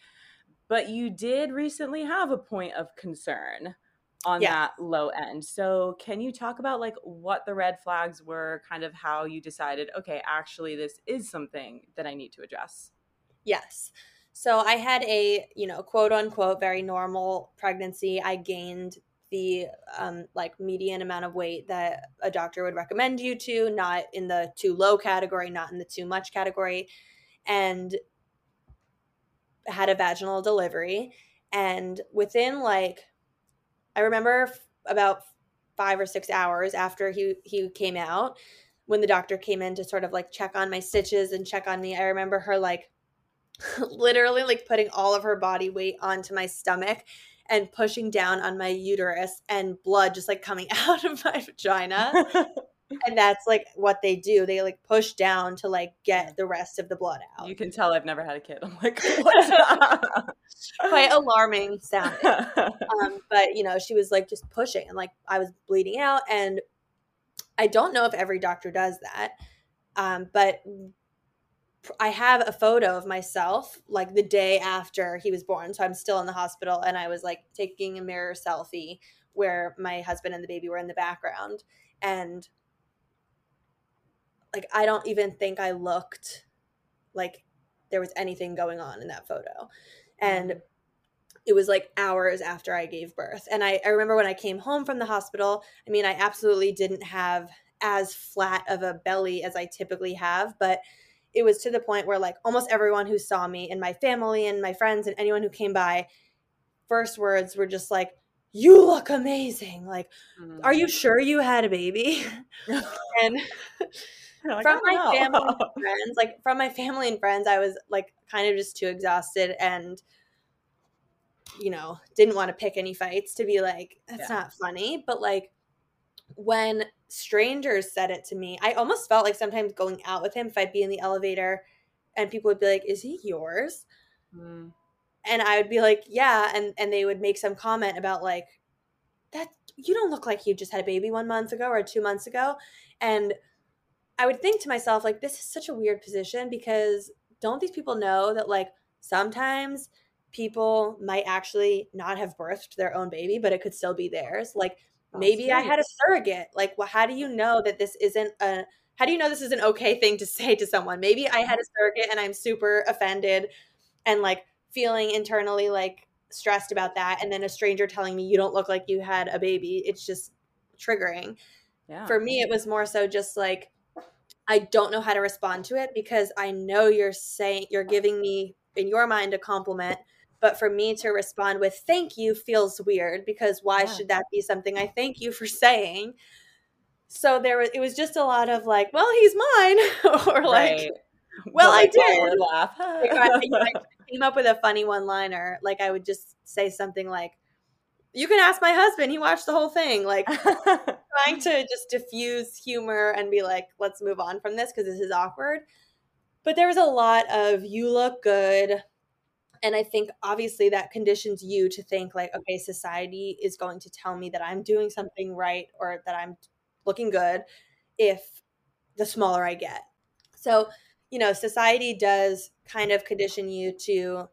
but you did recently have a point of concern on yeah. that low end. So, can you talk about like what the red flags were, kind of how you decided, okay, actually this is something that I need to address? Yes. So I had a, you know, quote unquote, very normal pregnancy. I gained the um, like median amount of weight that a doctor would recommend you to, not in the too low category, not in the too much category, and had a vaginal delivery. And within like, I remember about five or six hours after he he came out, when the doctor came in to sort of like check on my stitches and check on me, I remember her like literally like putting all of her body weight onto my stomach and pushing down on my uterus and blood just like coming out of my vagina. and that's like what they do. They like push down to like get the rest of the blood out. You can tell I've never had a kid. I'm like, quite alarming sound. Um, but you know, she was like just pushing and like I was bleeding out. And I don't know if every doctor does that. Um, but I have a photo of myself like the day after he was born. So I'm still in the hospital and I was like taking a mirror selfie where my husband and the baby were in the background. And like, I don't even think I looked like there was anything going on in that photo. And mm. it was like hours after I gave birth. And I, I remember when I came home from the hospital, I mean, I absolutely didn't have as flat of a belly as I typically have, but it was to the point where like almost everyone who saw me and my family and my friends and anyone who came by first words were just like you look amazing like mm-hmm. are you sure you had a baby and like, from my know. family and friends like from my family and friends i was like kind of just too exhausted and you know didn't want to pick any fights to be like that's yeah. not funny but like when strangers said it to me, I almost felt like sometimes going out with him, if I'd be in the elevator and people would be like, Is he yours? Mm. And I would be like, Yeah. And and they would make some comment about like, that you don't look like you just had a baby one month ago or two months ago. And I would think to myself, like, this is such a weird position because don't these people know that like sometimes people might actually not have birthed their own baby, but it could still be theirs. Like maybe I had a surrogate. Like, well, how do you know that this isn't a how do you know this is an okay thing to say to someone? Maybe I had a surrogate and I'm super offended and like feeling internally like stressed about that. And then a stranger telling me you don't look like you had a baby. It's just triggering. yeah. for me, it was more so just like, I don't know how to respond to it because I know you're saying, you're giving me in your mind a compliment. But for me to respond with thank you feels weird because why yeah. should that be something I thank you for saying? So there was, it was just a lot of like, well, he's mine, or like, right. well, I did. Laugh. like, I, I came up with a funny one liner. Like I would just say something like, you can ask my husband. He watched the whole thing. Like trying to just diffuse humor and be like, let's move on from this because this is awkward. But there was a lot of you look good. And I think obviously that conditions you to think like, okay, society is going to tell me that I'm doing something right or that I'm looking good if the smaller I get. So, you know, society does kind of condition you to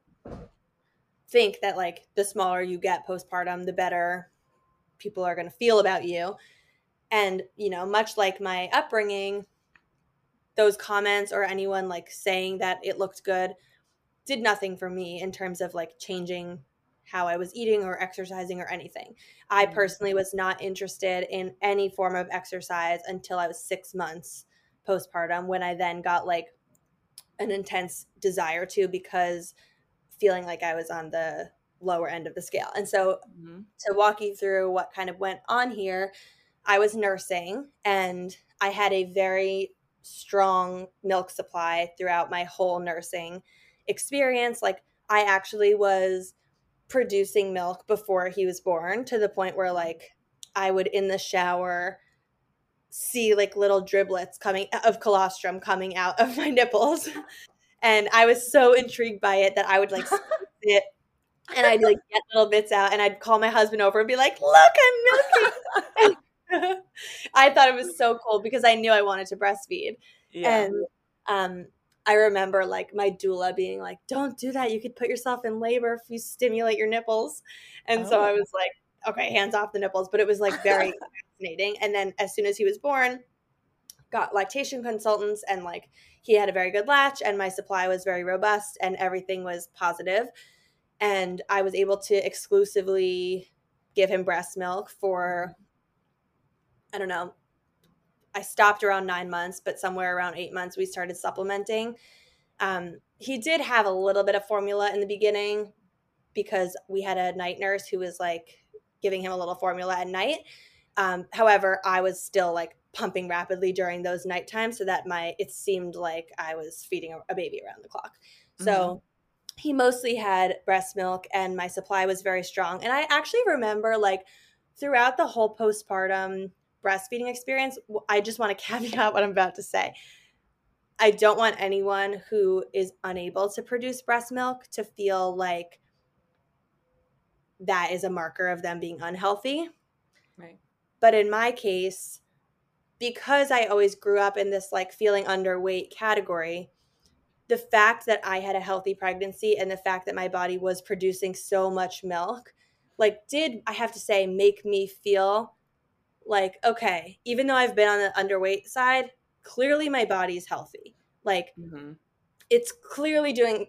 think that like the smaller you get postpartum, the better people are going to feel about you. And, you know, much like my upbringing, those comments or anyone like saying that it looked good did nothing for me in terms of like changing how I was eating or exercising or anything. I mm-hmm. personally was not interested in any form of exercise until I was six months postpartum, when I then got like an intense desire to because feeling like I was on the lower end of the scale. And so mm-hmm. to walk you through what kind of went on here, I was nursing and I had a very strong milk supply throughout my whole nursing experience. Like I actually was producing milk before he was born to the point where like I would in the shower see like little driblets coming of colostrum coming out of my nipples and I was so intrigued by it that I would like it and I'd like get little bits out and I'd call my husband over and be like, "Look, I'm milking." I thought it was so cool because I knew I wanted to breastfeed. Yeah. And um I remember like my doula being like, "Don't do that. You could put yourself in labor if you stimulate your nipples." And oh. so I oh. was like, "Okay, hands off the nipples." But it was like very fascinating. And then as soon as he was born, got lactation consultants and like he had a very good latch and my supply was very robust and everything was positive and i was able to exclusively give him breast milk for mm-hmm. i don't know i stopped around nine months but somewhere around eight months we started supplementing um, he did have a little bit of formula in the beginning because we had a night nurse who was like giving him a little formula at night um, however i was still like pumping rapidly during those night times so that my it seemed like I was feeding a, a baby around the clock. So mm-hmm. he mostly had breast milk and my supply was very strong. And I actually remember like throughout the whole postpartum breastfeeding experience, I just want to caveat what I'm about to say. I don't want anyone who is unable to produce breast milk to feel like that is a marker of them being unhealthy. Right. But in my case, because I always grew up in this like feeling underweight category, the fact that I had a healthy pregnancy and the fact that my body was producing so much milk, like, did I have to say, make me feel like, okay, even though I've been on the underweight side, clearly my body's healthy. Like, mm-hmm. it's clearly doing,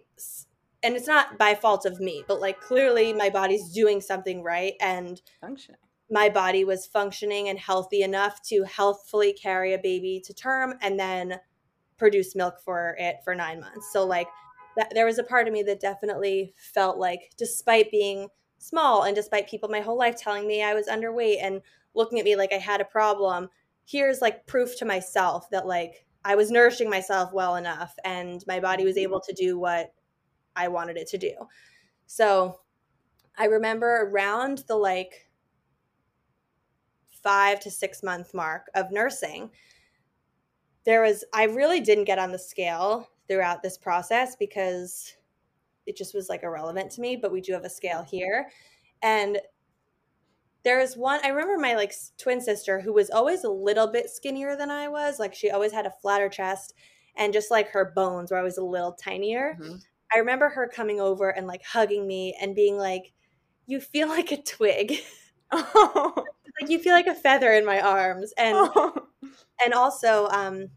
and it's not by fault of me, but like, clearly my body's doing something right and functioning my body was functioning and healthy enough to healthfully carry a baby to term and then produce milk for it for nine months. So, like, that, there was a part of me that definitely felt like, despite being small and despite people my whole life telling me I was underweight and looking at me like I had a problem, here's like proof to myself that, like, I was nourishing myself well enough and my body was mm-hmm. able to do what I wanted it to do. So, I remember around the like five to six month mark of nursing, there was, I really didn't get on the scale throughout this process because it just was like irrelevant to me, but we do have a scale here. And there was one, I remember my like twin sister who was always a little bit skinnier than I was. Like she always had a flatter chest and just like her bones were always a little tinier. Mm-hmm. I remember her coming over and like hugging me and being like, You feel like a twig. Like you feel like a feather in my arms and and also um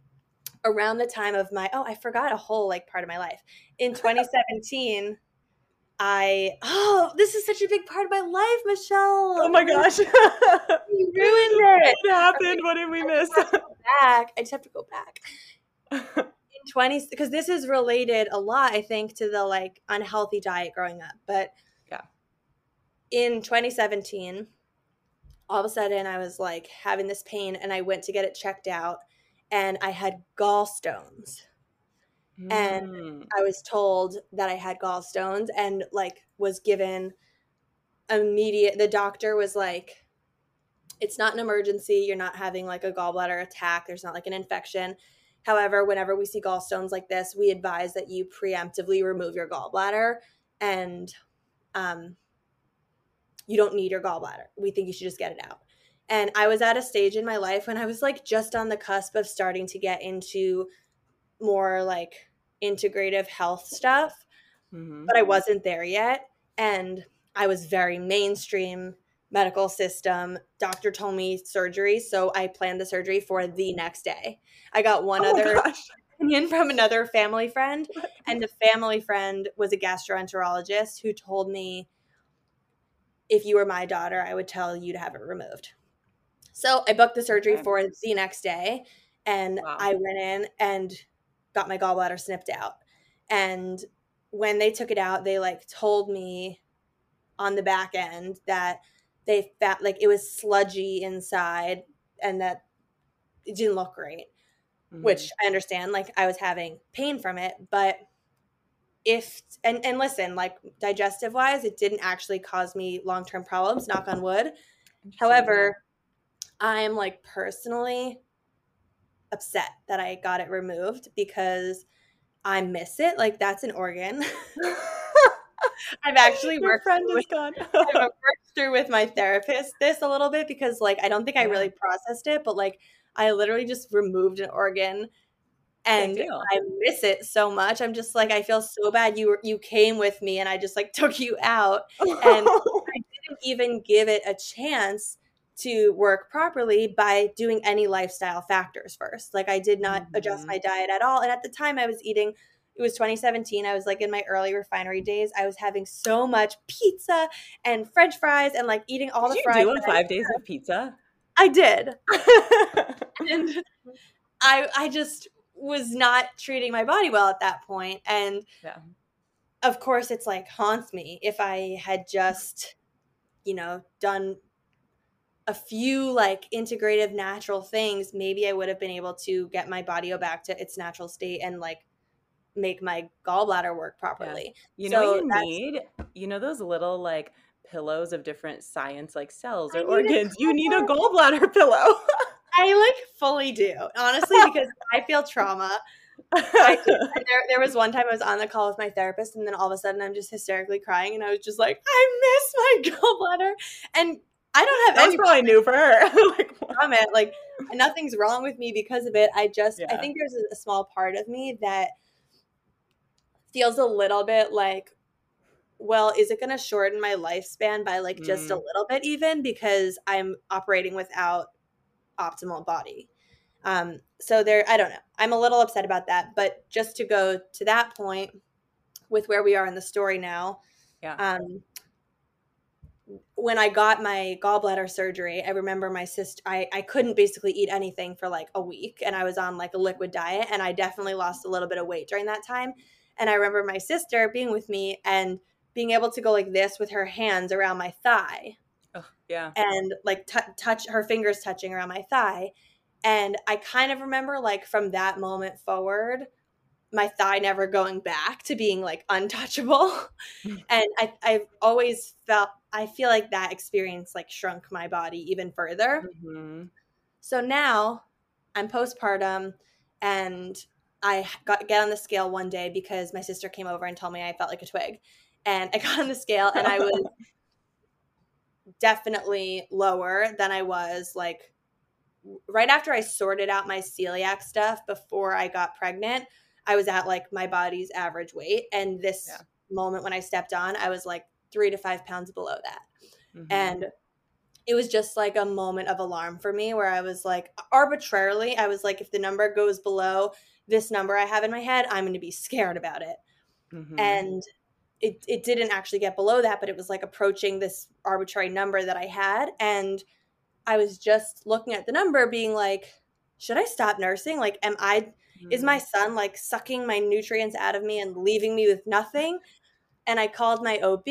around the time of my oh i forgot a whole like part of my life in 2017 I oh, this is such a big part of my life, Michelle. Oh my gosh. you ruined it. What happened? What did we miss? back. I just have to go back. In 20 because this is related a lot, I think, to the like unhealthy diet growing up. But Yeah. In 2017, all of a sudden I was like having this pain and I went to get it checked out and I had gallstones. And Mm. I was told that I had gallstones and like was given immediate the doctor was like it's not an emergency. You're not having like a gallbladder attack. There's not like an infection. However whenever we see gallstones like this we advise that you preemptively remove your gallbladder and um you don't need your gallbladder. We think you should just get it out and i was at a stage in my life when i was like just on the cusp of starting to get into more like integrative health stuff Mhm. but I wasn't there yet. And I was very mainstream medical system. Doctor told me surgery, so I planned the surgery for the next day. I got one Oh other gosh. opinion from another family friend, and the family friend was a gastroenterologist who told me if you were my daughter, I would tell you to have it removed. So I booked the surgery Okay. for the next day, and Wow. I went in and got my gallbladder snipped out. And when they took it out, they like told me on the back end that they felt like it was sludgy inside and that it didn't look great Mhm. which I understand. Like I was having pain from it, but if and and listen, like digestive wise, it didn't actually cause me long term problems. Knock on wood. However, I'm like personally upset that I got it removed because I miss it. Like that's an organ. I've actually Your worked friend with is gone. I've worked through with my therapist this a little bit because like I don't think I really processed it, but like I literally just removed an organ and. I miss it so much. I'm just like I feel so bad you were you came with me and I just like took you out and I didn't even give it a chance to work properly by doing any lifestyle factors first. Like I did not adjust Mhm. my diet at all and at the time I was eating it was 2017. I was like in my early Refinery days. I was having so much pizza and French fries and like eating all Did the you fries. do a five days of pizza? I did, and I I just was not treating my body well at that point, and Yeah. of course it's like haunts me. If I had just, you know, done a few like integrative natural things, maybe I would have been able to get my body back to its natural state and like make my gallbladder work properly. You know So what you need? You know those little like pillows of different science like cells I or need organs? You need a gallbladder pillow. I like fully do, honestly, because I feel trauma. I there, there was one time I was on the call with my therapist, and then all of a sudden I'm just hysterically crying, and I was just like, I miss my gallbladder, and I don't have that was any probably new for her. like, from. Like nothing's wrong with me because of it. I just I think there's a, a small part of me that feels a little bit like, well, is it going to shorten my lifespan by like just a Mm. little bit even because I'm operating without optimal body. Um, so there, I don't know. I'm a little upset about that. But just to go to that point with where we are in the story now, Yeah. um, when I got my gallbladder surgery, I remember my sister, I, I couldn't basically eat anything for like a week and I was on like a liquid diet and I definitely lost a little bit of weight during that time. And I remember my sister being with me and being able to go like this with her hands around my thigh Ugh, yeah. and like t- touch her fingers touching around my thigh. And I kind of remember like from that moment forward, my thigh never going back to being like untouchable. and I, I've always felt, I feel like that experience like shrunk my body even further. Mhm. So now I'm postpartum and I got get on the scale one day because my sister came over and told me I felt like a twig. And I got on the scale and I was definitely lower than I was like right after I sorted out my celiac stuff before I got pregnant. I was at like my body's average weight. And this Yeah. moment when I stepped on, I was like three to five pounds below that Mhm. and it was just like a moment of alarm for me where i was like arbitrarily i was like if the number goes below this number i have in my head i'm going to be scared about it Mhm. and it, it didn't actually get below that, but it was like approaching this arbitrary number that I had. And I was just looking at the number, being like, should I stop nursing? Like, am I, mm-hmm. is my mm. son like sucking my nutrients out of me and leaving me with nothing? And I called my OB,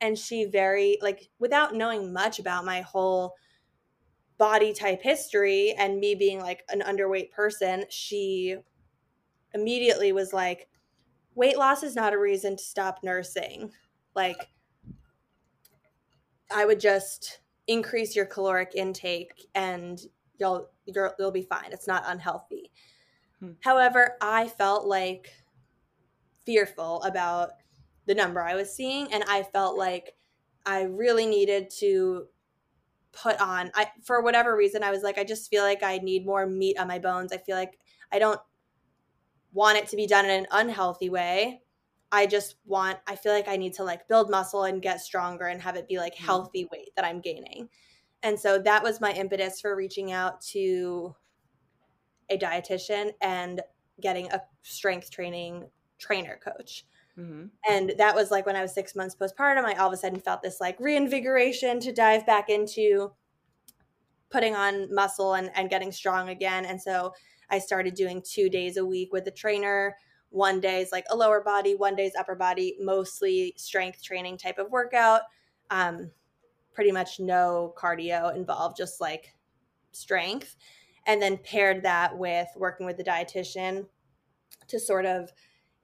and she very, like, without knowing much about my whole body type history and me being like an underweight person, she immediately was like, weight loss is not a reason to stop nursing. Like, I would just increase your caloric intake and you'll you'll, you'll be fine. It's not unhealthy. Hmm. However, I felt like fearful about the number I was seeing and I felt like I really needed to put on I for whatever reason I was like I just feel like I need more meat on my bones. I feel like I don't want it to be done in an unhealthy way. I just want I feel like I need to like build muscle and get stronger and have it be like mm-hmm. healthy weight that I'm gaining. And so that was my impetus for reaching out to a dietitian and getting a strength training trainer coach. Mm-hmm. And that was like when I was six months postpartum, I all of a sudden felt this like reinvigoration to dive back into putting on muscle and, and getting strong again. And so I started doing two days a week with a trainer. One day is like a lower body, one day is upper body, mostly strength training type of workout. Um, pretty much no cardio involved, just like strength. And then paired that with working with the dietitian to sort of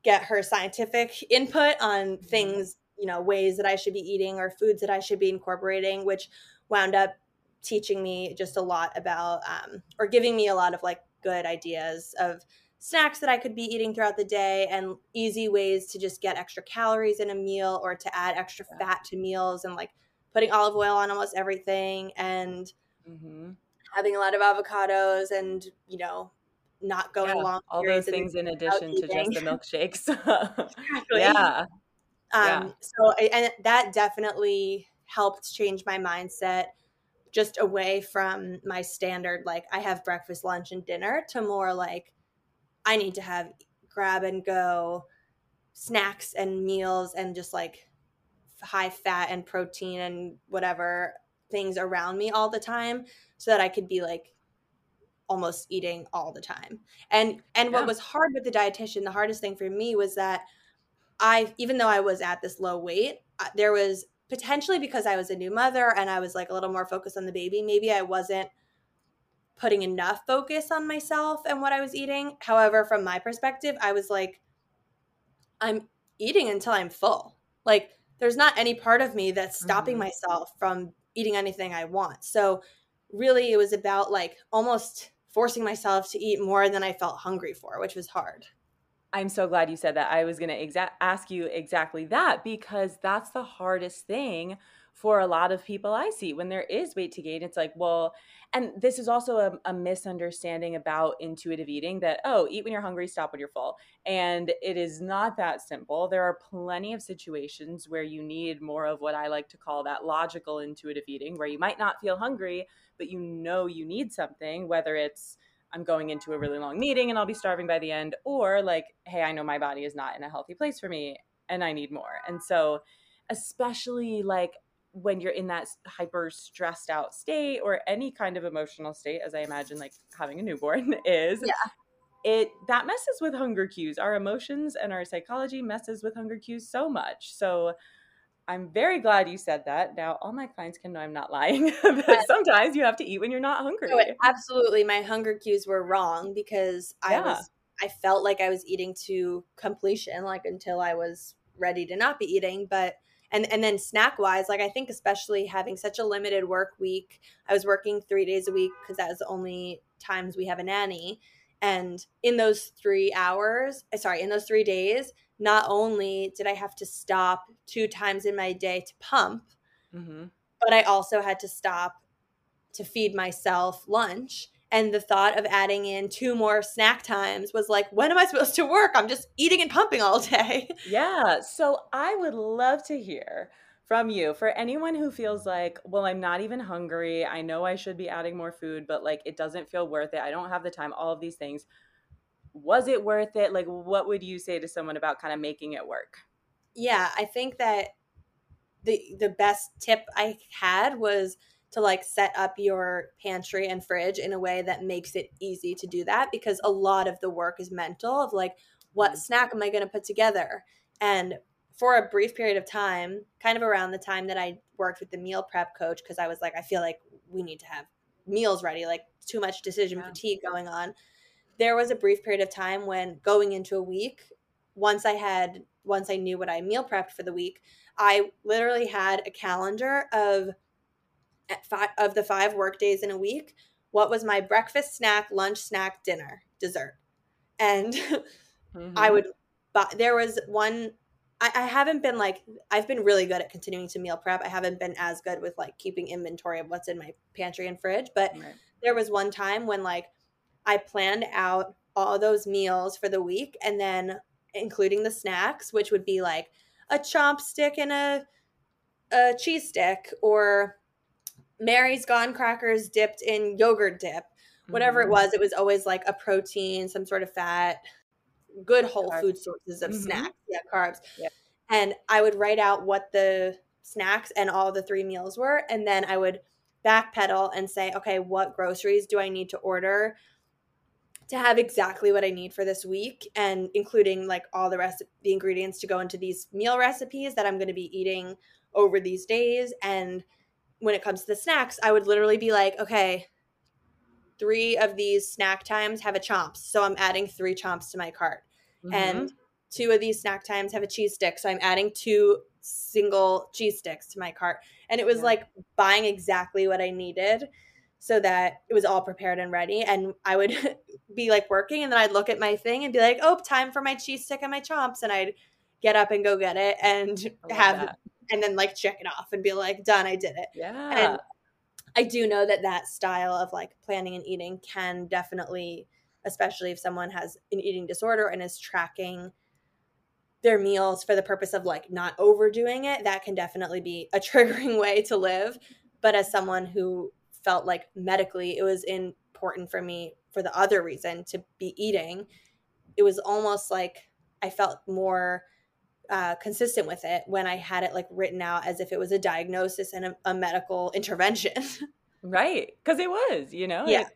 get her scientific input on mm-hmm. things, you know, ways that I should be eating or foods that I should be incorporating, which wound up teaching me just a lot about um, or giving me a lot of like good ideas of snacks that I could be eating throughout the day and easy ways to just get extra calories in a meal or to add extra fat to meals and like putting olive oil on almost everything and mm-hmm. Having a lot of avocados and you know not going yeah, long all those things in addition to just the milkshakes exactly. yeah um yeah. so and that definitely helped change my mindset just away from my standard like I have breakfast, lunch and dinner to more like I need to have grab and go snacks and meals and just like high fat and protein and whatever things around me all the time so that I could be like almost eating all the time. And and yeah. what was hard with the dietitian, the hardest thing for me was that I even though I was at this low weight, there was potentially because I was a new mother and I was like a little more focused on the baby, maybe I wasn't putting enough focus on myself and what I was eating. However, from my perspective, I was like, I'm eating until I'm full. Like, there's not any part of me that's stopping mm-hmm. myself from eating anything I want. So, really, it was about like almost forcing myself to eat more than I felt hungry for, which was hard. I'm so glad you said that. I was going to exa- ask you exactly that because that's the hardest thing for a lot of people I see when there is weight to gain. It's like, well, and this is also a, a, misunderstanding about intuitive eating that, oh, eat when you're hungry, stop when you're full. And it is not that simple. There are plenty of situations where you need more of what I like to call that logical intuitive eating, where you might not feel hungry, but you know you need something, whether it's I'm going into a really long meeting and I'll be starving by the end, or like, hey, I know my body is not in a healthy place for me and I need more. And so, especially like when you're in that hyper stressed out state or any kind of emotional state, as I imagine like having a newborn is, yeah. it that messes with hunger cues. Our emotions and our psychology messes with hunger cues so much. So, I'm very glad you said that. Now all my clients can know I'm not lying. sometimes you have to eat when you're not hungry. No, absolutely. My hunger cues were wrong because yeah. I was I felt like I was eating to completion, like until I was ready to not be eating. But and and then snack wise, like I think especially having such a limited work week, I was working three days a week because that was the only times we have a nanny. And in those three hours, eh, sorry, in those three days, not only did I have to stop two times in my day to pump, mm-hmm. but I also had to stop to feed myself lunch. And the thought of adding in two more snack times was like, when am I supposed to work? I'm just eating and pumping all day. Yeah. So I would love to hear from you for anyone who feels like, well, I'm not even hungry. I know I should be adding more food, but like it doesn't feel worth it. I don't have the time, all of these things was it worth it? Like, what would you say to someone about kind of making it work? yeah, I think that the the best tip I had was to like set up your pantry and fridge in a way that makes it easy to do that because a lot of the work is mental of like what mm-hmm. snack am I going to put together? And for a brief period of time, kind of around the time that I worked with the meal prep coach because I was like I feel like we need to have meals ready, like too much decision yeah. fatigue going on. There was a brief period of time when going into a week, once I had once I knew what I meal prepped for the week, I literally had a calendar of five, of the five work days in a week. What was my breakfast, snack, lunch, snack, dinner, dessert, and mm-hmm. I would. But there was one. I, I haven't been like I've been really good at continuing to meal prep. I haven't been as good with like keeping inventory of what's in my pantry and fridge. But right. there was one time when like I planned out all those meals for the week, and then including the snacks, which would be like a Chomps stick and a a cheese stick or Mary's Gone crackers dipped in yogurt dip. Whatever mm-hmm. it was, it was always like a protein, some sort of fat, good whole carbs. food sources of mm-hmm. snacks. Yeah, carbs. Yep. And I would write out what the snacks and all the three meals were. And then I would backpedal and say, okay, what groceries do I need to order to have exactly what I need for this week and including like all the rest of the ingredients to go into these meal recipes that I'm going to be eating over these days and when it comes to the snacks, I would literally be like, okay, three of these snack times have a chomps. So I'm adding three chomps to my cart. Mm-hmm. And two of these snack times have a cheese stick. So I'm adding two single cheese sticks to my cart. And it was yeah. like buying exactly what I needed so that it was all prepared and ready. And I would be like working and then I'd look at my thing and be like, oh, time for my cheese stick and my chomps. And I'd get up and go get it and have that and then like check it off and be like, done, I did it. Yeah. And I do know that that style of like planning and eating can definitely, especially if someone has an eating disorder and is tracking their meals for the purpose of like not overdoing it, that can definitely be a triggering way to live. But as someone who felt like medically it was important for me for the other reason to be eating, it was almost like I felt more uh, consistent with it when I had it like written out as if it was a diagnosis and a, a medical intervention. right. Because it was, you know? Yeah. It,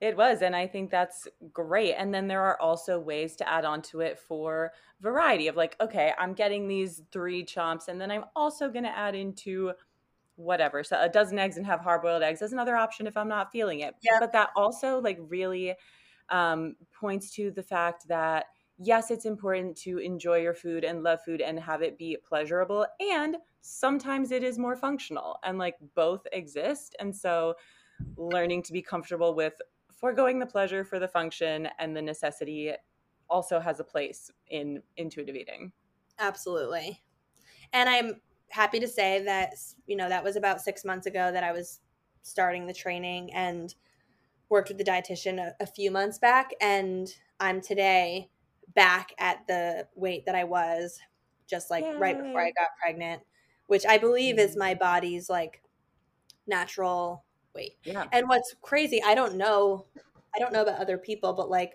it was. And I think that's great. And then there are also ways to add on to it for variety of like, okay, I'm getting these three chomps, and then I'm also going to add into whatever. So a dozen eggs and have hard boiled eggs as another option if I'm not feeling it. Yeah. But that also like really um, points to the fact that yes, it's important to enjoy your food and love food and have it be pleasurable. And sometimes it is more functional and like both exist. And so learning to be comfortable with foregoing the pleasure for the function and the necessity also has a place in intuitive eating. Absolutely. And I'm happy to say that, you know, that was about six months ago that I was starting the training and worked with the dietitian a, a few months back. And I'm today back at the weight that I was just like Yay. right before I got pregnant, which I believe mm-hmm. is my body's like natural weight. Yeah. And what's crazy, I don't know, I don't know about other people, but like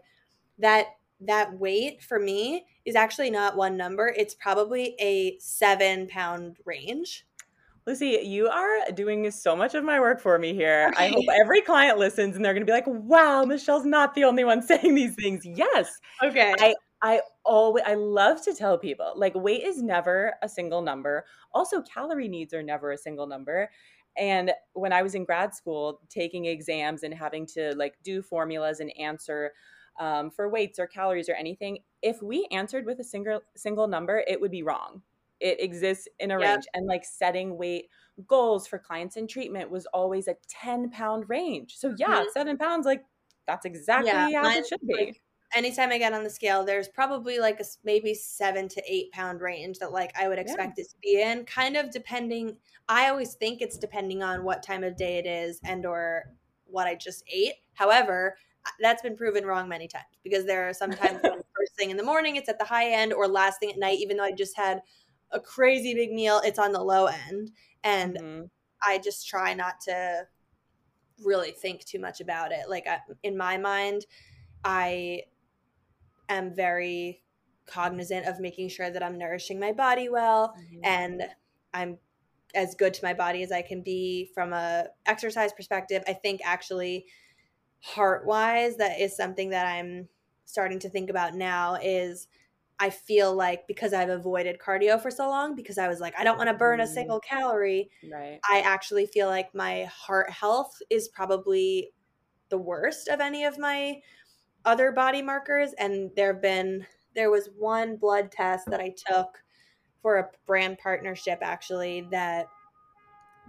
that that weight for me is actually not one number. It's probably a seven pound range. Lucie, you are doing so much of my work for me here. I hope every client listens and they're going to be like, wow, Michelle's not the only one saying these things. Yes. Okay. I, I always I love to tell people like weight is never a single number. Also calorie needs are never a single number. And when I was in grad school taking exams and having to like do formulas and answer um, for weights or calories or anything, if we answered with a single single number, it would be wrong. It exists in a yep. range. And like setting weight goals for clients in treatment was always a 10 pound range. So yeah, mm-hmm. seven pounds, like that's exactly yeah, how it should be. Like, anytime I get on the scale, there's probably like a maybe seven to eight pound range that like I would expect yeah. it to be in, kind of depending. I always think it's depending on what time of day it is and or what I just ate. However, that's been proven wrong many times because there are sometimes first thing in the morning it's at the high end or last thing at night, even though I just had a crazy big meal, it's on the low end. And mm-hmm. I just try not to really think too much about it. Like I, in my mind, I am very cognizant of making sure that I'm nourishing my body well mm-hmm. and I'm as good to my body as I can be from a exercise perspective. I think actually heart wise that is something that I'm starting to think about now is I feel like because I've avoided cardio for so long because I was like I don't want to burn a mm-hmm. single calorie. Right. I actually feel like my heart health is probably the worst of any of my other body markers and there've been there was one blood test that I took for a brand partnership actually that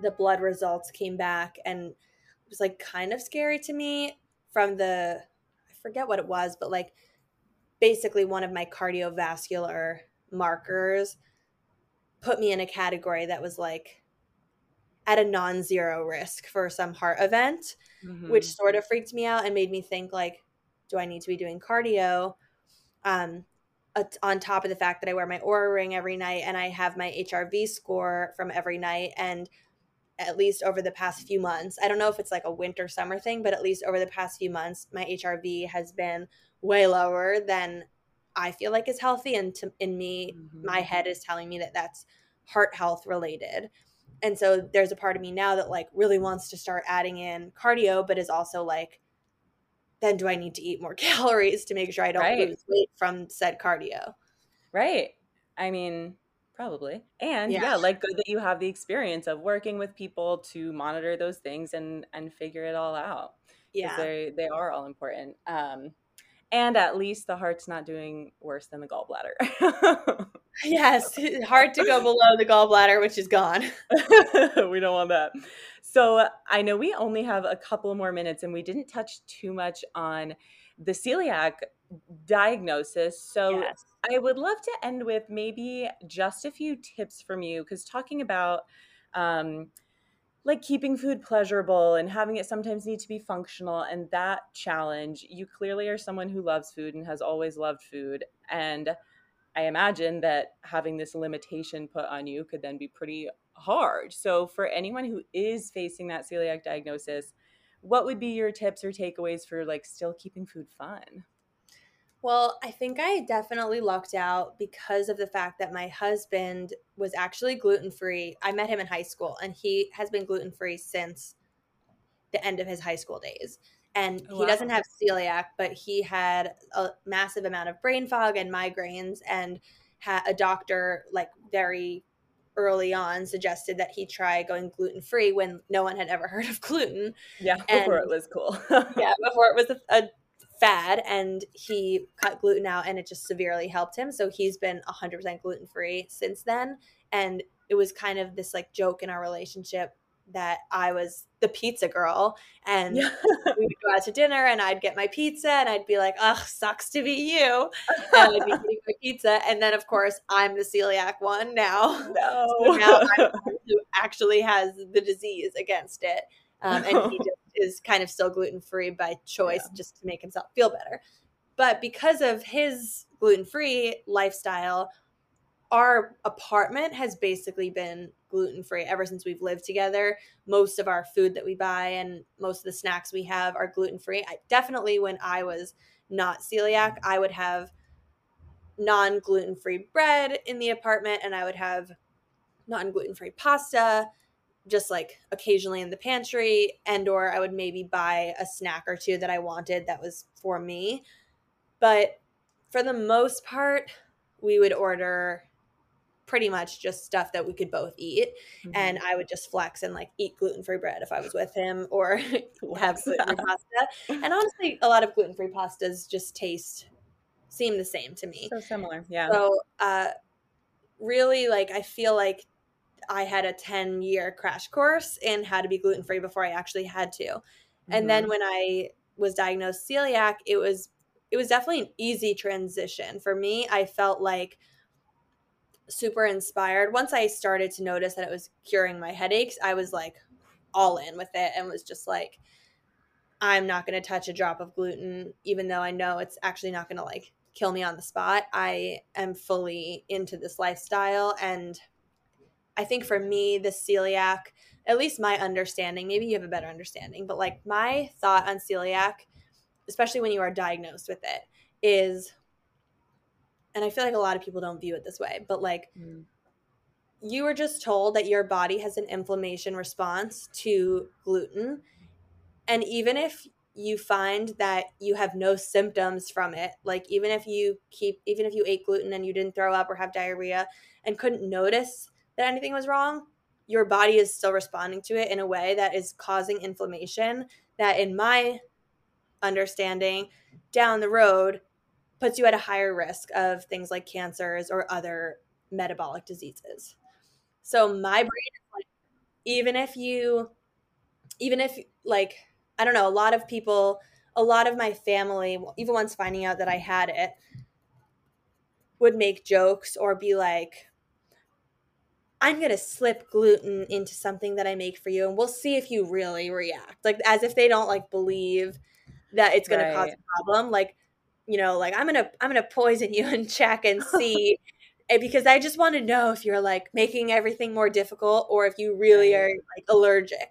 the blood results came back and it was like kind of scary to me from the I forget what it was, but like basically one of my cardiovascular markers put me in a category that was like at a non-zero risk for some heart event, mm-hmm. which sort of freaked me out and made me think like, do I need to be doing cardio? Um, on top of the fact that I wear my Oura ring every night and I have my HRV score from every night. And at least over the past few months, I don't know if it's like a winter summer thing, but at least over the past few months, my HRV has been way lower than I feel like is healthy. And to, in me, mm-hmm. my head is telling me that that's heart health related. And so there's a part of me now that like really wants to start adding in cardio, but is also like, then do I need to eat more calories to make sure I don't right. lose weight from said cardio? Right. I mean, probably. And yeah. yeah. like good that you have the experience of working with people to monitor those things and and figure it all out. Yeah. They they are all important. Um and at least the heart's not doing worse than the gallbladder. yes, hard to go below the gallbladder, which is gone. we don't want that. So I know we only have a couple more minutes and we didn't touch too much on the celiac diagnosis. So yes. I would love to end with maybe just a few tips from you because talking about um, like keeping food pleasurable and having it sometimes need to be functional and that challenge, you clearly are someone who loves food and has always loved food. And I imagine that having this limitation put on you could then be pretty hard. So, for anyone who is facing that celiac diagnosis, what would be your tips or takeaways for like still keeping food fun? Well, I think I definitely lucked out because of the fact that my husband was actually gluten free. I met him in high school and he has been gluten free since the end of his high school days. And oh, he doesn't have celiac, but he had a massive amount of brain fog and migraines and had a doctor like very early on suggested that he try going gluten free when no one had ever heard of gluten. Yeah, before and, it was cool. yeah, before it was a, a, fad, and he cut gluten out, and it just severely helped him. So he's been 100% gluten free since then, and it was kind of this like joke in our relationship that I was the pizza girl and yeah. we would go out to dinner and I'd get my pizza and I'd be like, ugh, sucks to be you. And I'd be eating my pizza. And then, of course, I'm the celiac one now. No. So now I'm who actually has the disease against it. Um, and he just is kind of still gluten free by choice yeah. just to make himself feel better. But because of his gluten free lifestyle, our apartment has basically been gluten free ever since we've lived together. Most of our food that we buy and most of the snacks we have are gluten free. Definitely, when I was not celiac, I would have non gluten free bread in the apartment and I would have non gluten free pasta just like occasionally in the pantry and or I would maybe buy a snack or two that I wanted that was for me. But for the most part, we would order pretty much just stuff that we could both eat. Mm-hmm. And I would just flex and like eat gluten free bread if I was with him or have gluten free pasta. And honestly, a lot of gluten free pastas just taste, seem the same to me. So similar. Yeah. So, uh, really, like, I feel like I had a 10 year crash course in how to be gluten free before I actually had to. Mm-hmm. And then mm-hmm. when I was diagnosed celiac, it was it was definitely an easy transition for me. I felt like super inspired. Once I started to notice that it was curing my headaches, I was like all in with it and was just like, I'm not going to touch a drop of gluten, even though I know it's actually not going to like kill me on the spot. I am fully into this lifestyle. And I think for me, the celiac, at least my understanding, maybe you have a better understanding, but like my thought on celiac, especially when you are diagnosed with it, is and I feel like a lot of people don't view it this way, but like mm. you were just told that your body has an inflammation response to gluten. And even if you find that you have no symptoms from it, like even if you keep, even if you ate gluten and you didn't throw up or have diarrhea and couldn't notice that anything was wrong, your body is still responding to it in a way that is causing inflammation that, in my understanding, down the road puts you at a higher risk of things like cancers or other metabolic diseases. So my brain is like, even if you, even if like, I don't know, a lot of people, a lot of my family, even once finding out that I had it, would make jokes or be like, I'm going to slip gluten into something that I make for you and we'll see if you really react. Like, as if they don't like believe that it's going right. to cause a problem. Like, you know, like I'm gonna I'm gonna poison you and check and see. Eh, because I just want to know if you're like making everything more difficult or if you really are like allergic.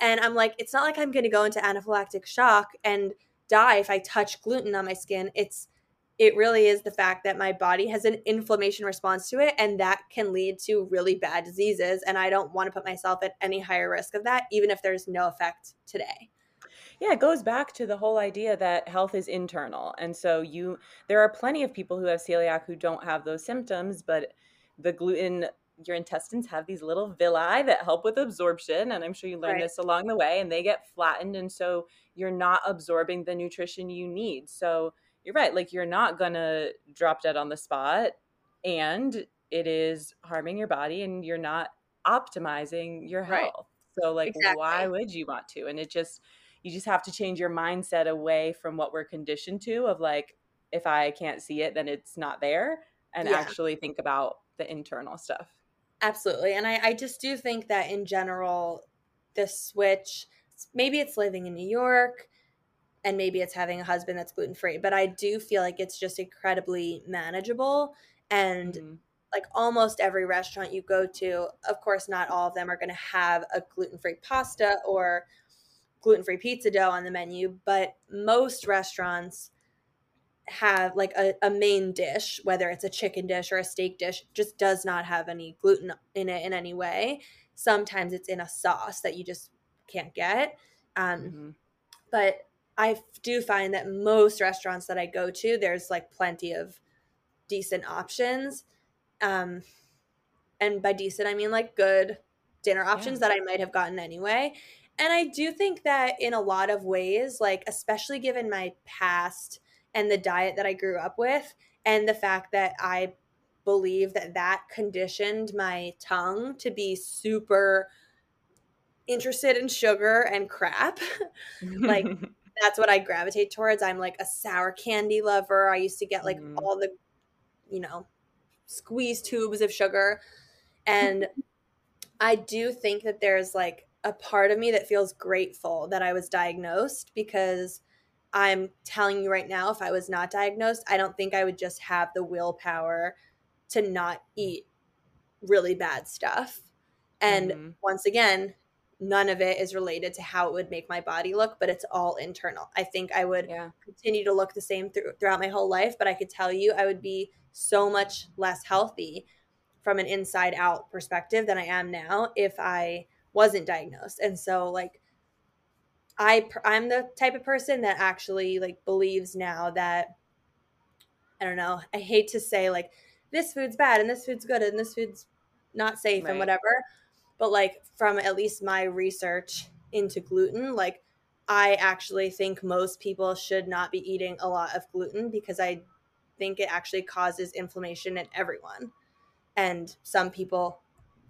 And I'm like, it's not like I'm to go into anaphylactic shock and die if I touch gluten on my skin. It's it really is the fact that my body has an inflammation response to it and that can lead to really bad diseases and I don't want to put myself at any higher risk of that even if there's no effect today yeah it goes back to the whole idea that health is internal and so you there are plenty of people who have celiac who don't have those symptoms but the gluten your intestines have these little villi that help with absorption and i'm sure you learned right. this along the way and they get flattened and so you're not absorbing the nutrition you need so you're right like you're not gonna drop dead on the spot and it is harming your body and you're not optimizing your health right. so like exactly. why would you want to and it just you just have to change your mindset away from what we're conditioned to of like if i can't see it then it's not there and yeah. actually think about the internal stuff absolutely and I, I just do think that in general the switch maybe it's living in new york and maybe it's having a husband that's gluten free but i do feel like it's just incredibly manageable and mm-hmm. like almost every restaurant you go to of course not all of them are going to have a gluten free pasta or gluten free pizza dough on the menu, but most restaurants have like a, a, main dish, whether it's a chicken dish or a steak dish, just does not have any gluten in it in any way. Sometimes it's in a sauce that you just can't get. Um, mm-hmm. But I do find that most restaurants that I go to, there's like plenty of decent options. Um, and by decent, I mean like good dinner options yeah. that I might have gotten anyway. And I do think that in a lot of ways, like, especially given my past and the diet that I grew up with, and the fact that I believe that that conditioned my tongue to be super interested in sugar and crap. like, that's what I gravitate towards. I'm like a sour candy lover. I used to get like mm. all the, you know, squeeze tubes of sugar. And I do think that there's like a part of me that feels grateful that I was diagnosed because I'm telling you right now, if I was not diagnosed, I don't think I would just have the willpower to not eat really bad stuff. And mm-hmm. once again, none of it is related to how it would make my body look, but it's all internal. I think I would yeah. continue to look the same through, throughout my whole life, but I could tell you I would be so much less healthy from an inside out perspective than I am now if I wasn't diagnosed. And so like I I'm the type of person that actually like believes now that I don't know, I hate to say like this food's bad and this food's good and this food's not safe right. and whatever, but like from at least my research into gluten, like I actually think most people should not be eating a lot of gluten because I think it actually causes inflammation in everyone. And some people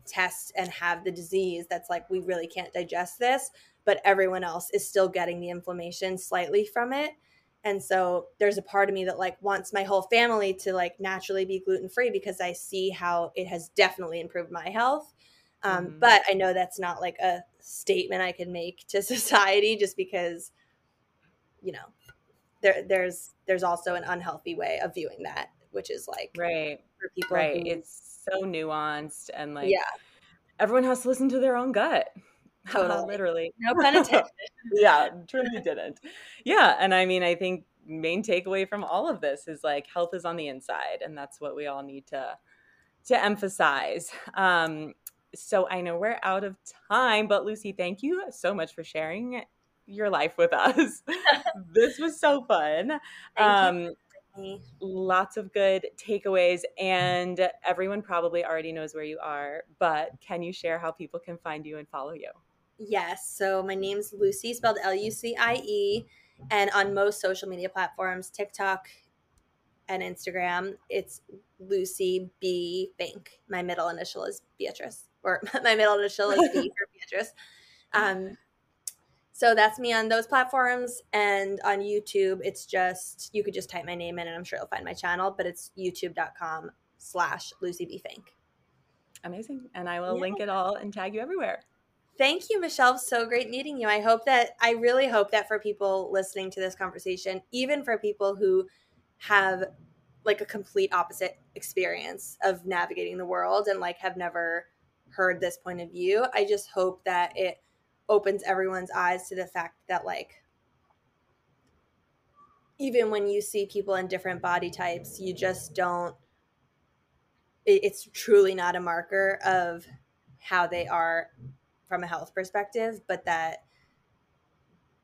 test and have the disease that's like we really can't digest this but everyone else is still getting the inflammation slightly from it. And so there's a part of me that like wants my whole family to like naturally be gluten free because i see how it has definitely improved my health. Um, mm-hmm. but i know that's not like a statement i can make to society just because you know there there's there's also an unhealthy way of viewing that which is like right. for people right. who, it's so nuanced and like yeah. everyone has to listen to their own gut. Totally. literally. No pun intended. Yeah truly didn't. Yeah and i mean i think main takeaway from all of this is like health is on the inside, and that's what we all need to to emphasize. Um, so I know we're out of time, but Lucie, thank you so much for sharing your life with us. this was so fun. Um, lots of good takeaways, and everyone probably already knows where you are, but can you share how people can find you and follow you? Yes. So my name's Lucie, spelled L U C I E. And on most social media platforms, TikTok and Instagram, it's Lucie B Fink. My middle initial is Beatrice, or my middle initial is B for Beatrice. Um, so that's me on those platforms. And on YouTube, it's just, you could just type my name in and I'm sure you'll find my channel, but it's youtube.com slash Lucie B Fink. Amazing. And I will yeah. link it all and tag you everywhere. Thank you, Michelle. So great meeting you. I hope that, I really hope that for people listening to this conversation, even for people who have like a complete opposite experience of navigating the world and like have never heard this point of view, I just hope that it opens everyone's eyes to the fact that like even when you see people in different body types, you just don't it's truly not a marker of how they are from a health perspective, but that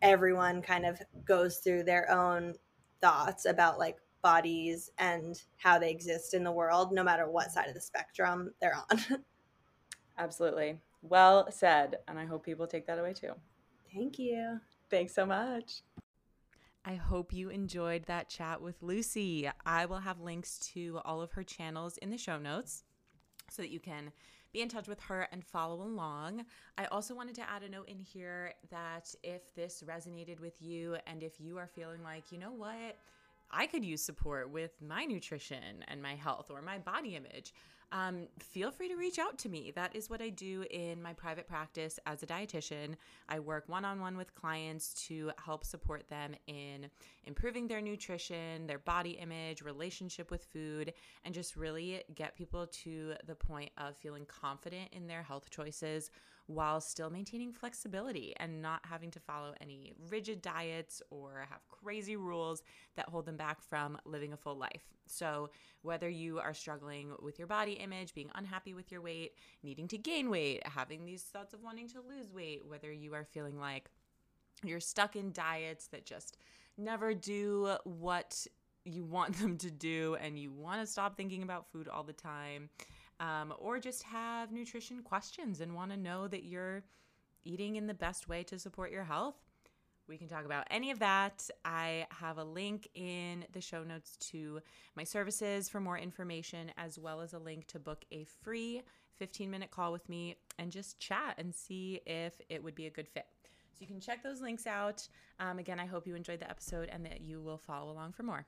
everyone kind of goes through their own thoughts about like bodies and how they exist in the world, no matter what side of the spectrum they're on. Absolutely. Well said. And I hope people take that away too. Thank you. Thanks so much. I hope you enjoyed that chat with Lucie. I will have links to all of her channels in the show notes so that you can be in touch with her and follow along. I also wanted to add a note in here that if this resonated with you and if you are feeling like, you know what, I could use support with my nutrition and my health or my body image um, feel free to reach out to me. That is what I do in my private practice as a dietitian. I work one on one with clients to help support them in improving their nutrition, their body image, relationship with food, and just really get people to the point of feeling confident in their health choices while still maintaining flexibility and not having to follow any rigid diets or have crazy rules that hold them back from living a full life. So, whether you are struggling with your body image, being unhappy with your weight, needing to gain weight, having these thoughts of wanting to lose weight, whether you are feeling like you're stuck in diets that just never do what you want them to do and you want to stop thinking about food all the time um, or just have nutrition questions and want to know that you're eating in the best way to support your health, we can talk about any of that. I have a link in the show notes to my services for more information, as well as a link to book a free 15 minute call with me and just chat and see if it would be a good fit. So you can check those links out. Um, again, I hope you enjoyed the episode and that you will follow along for more.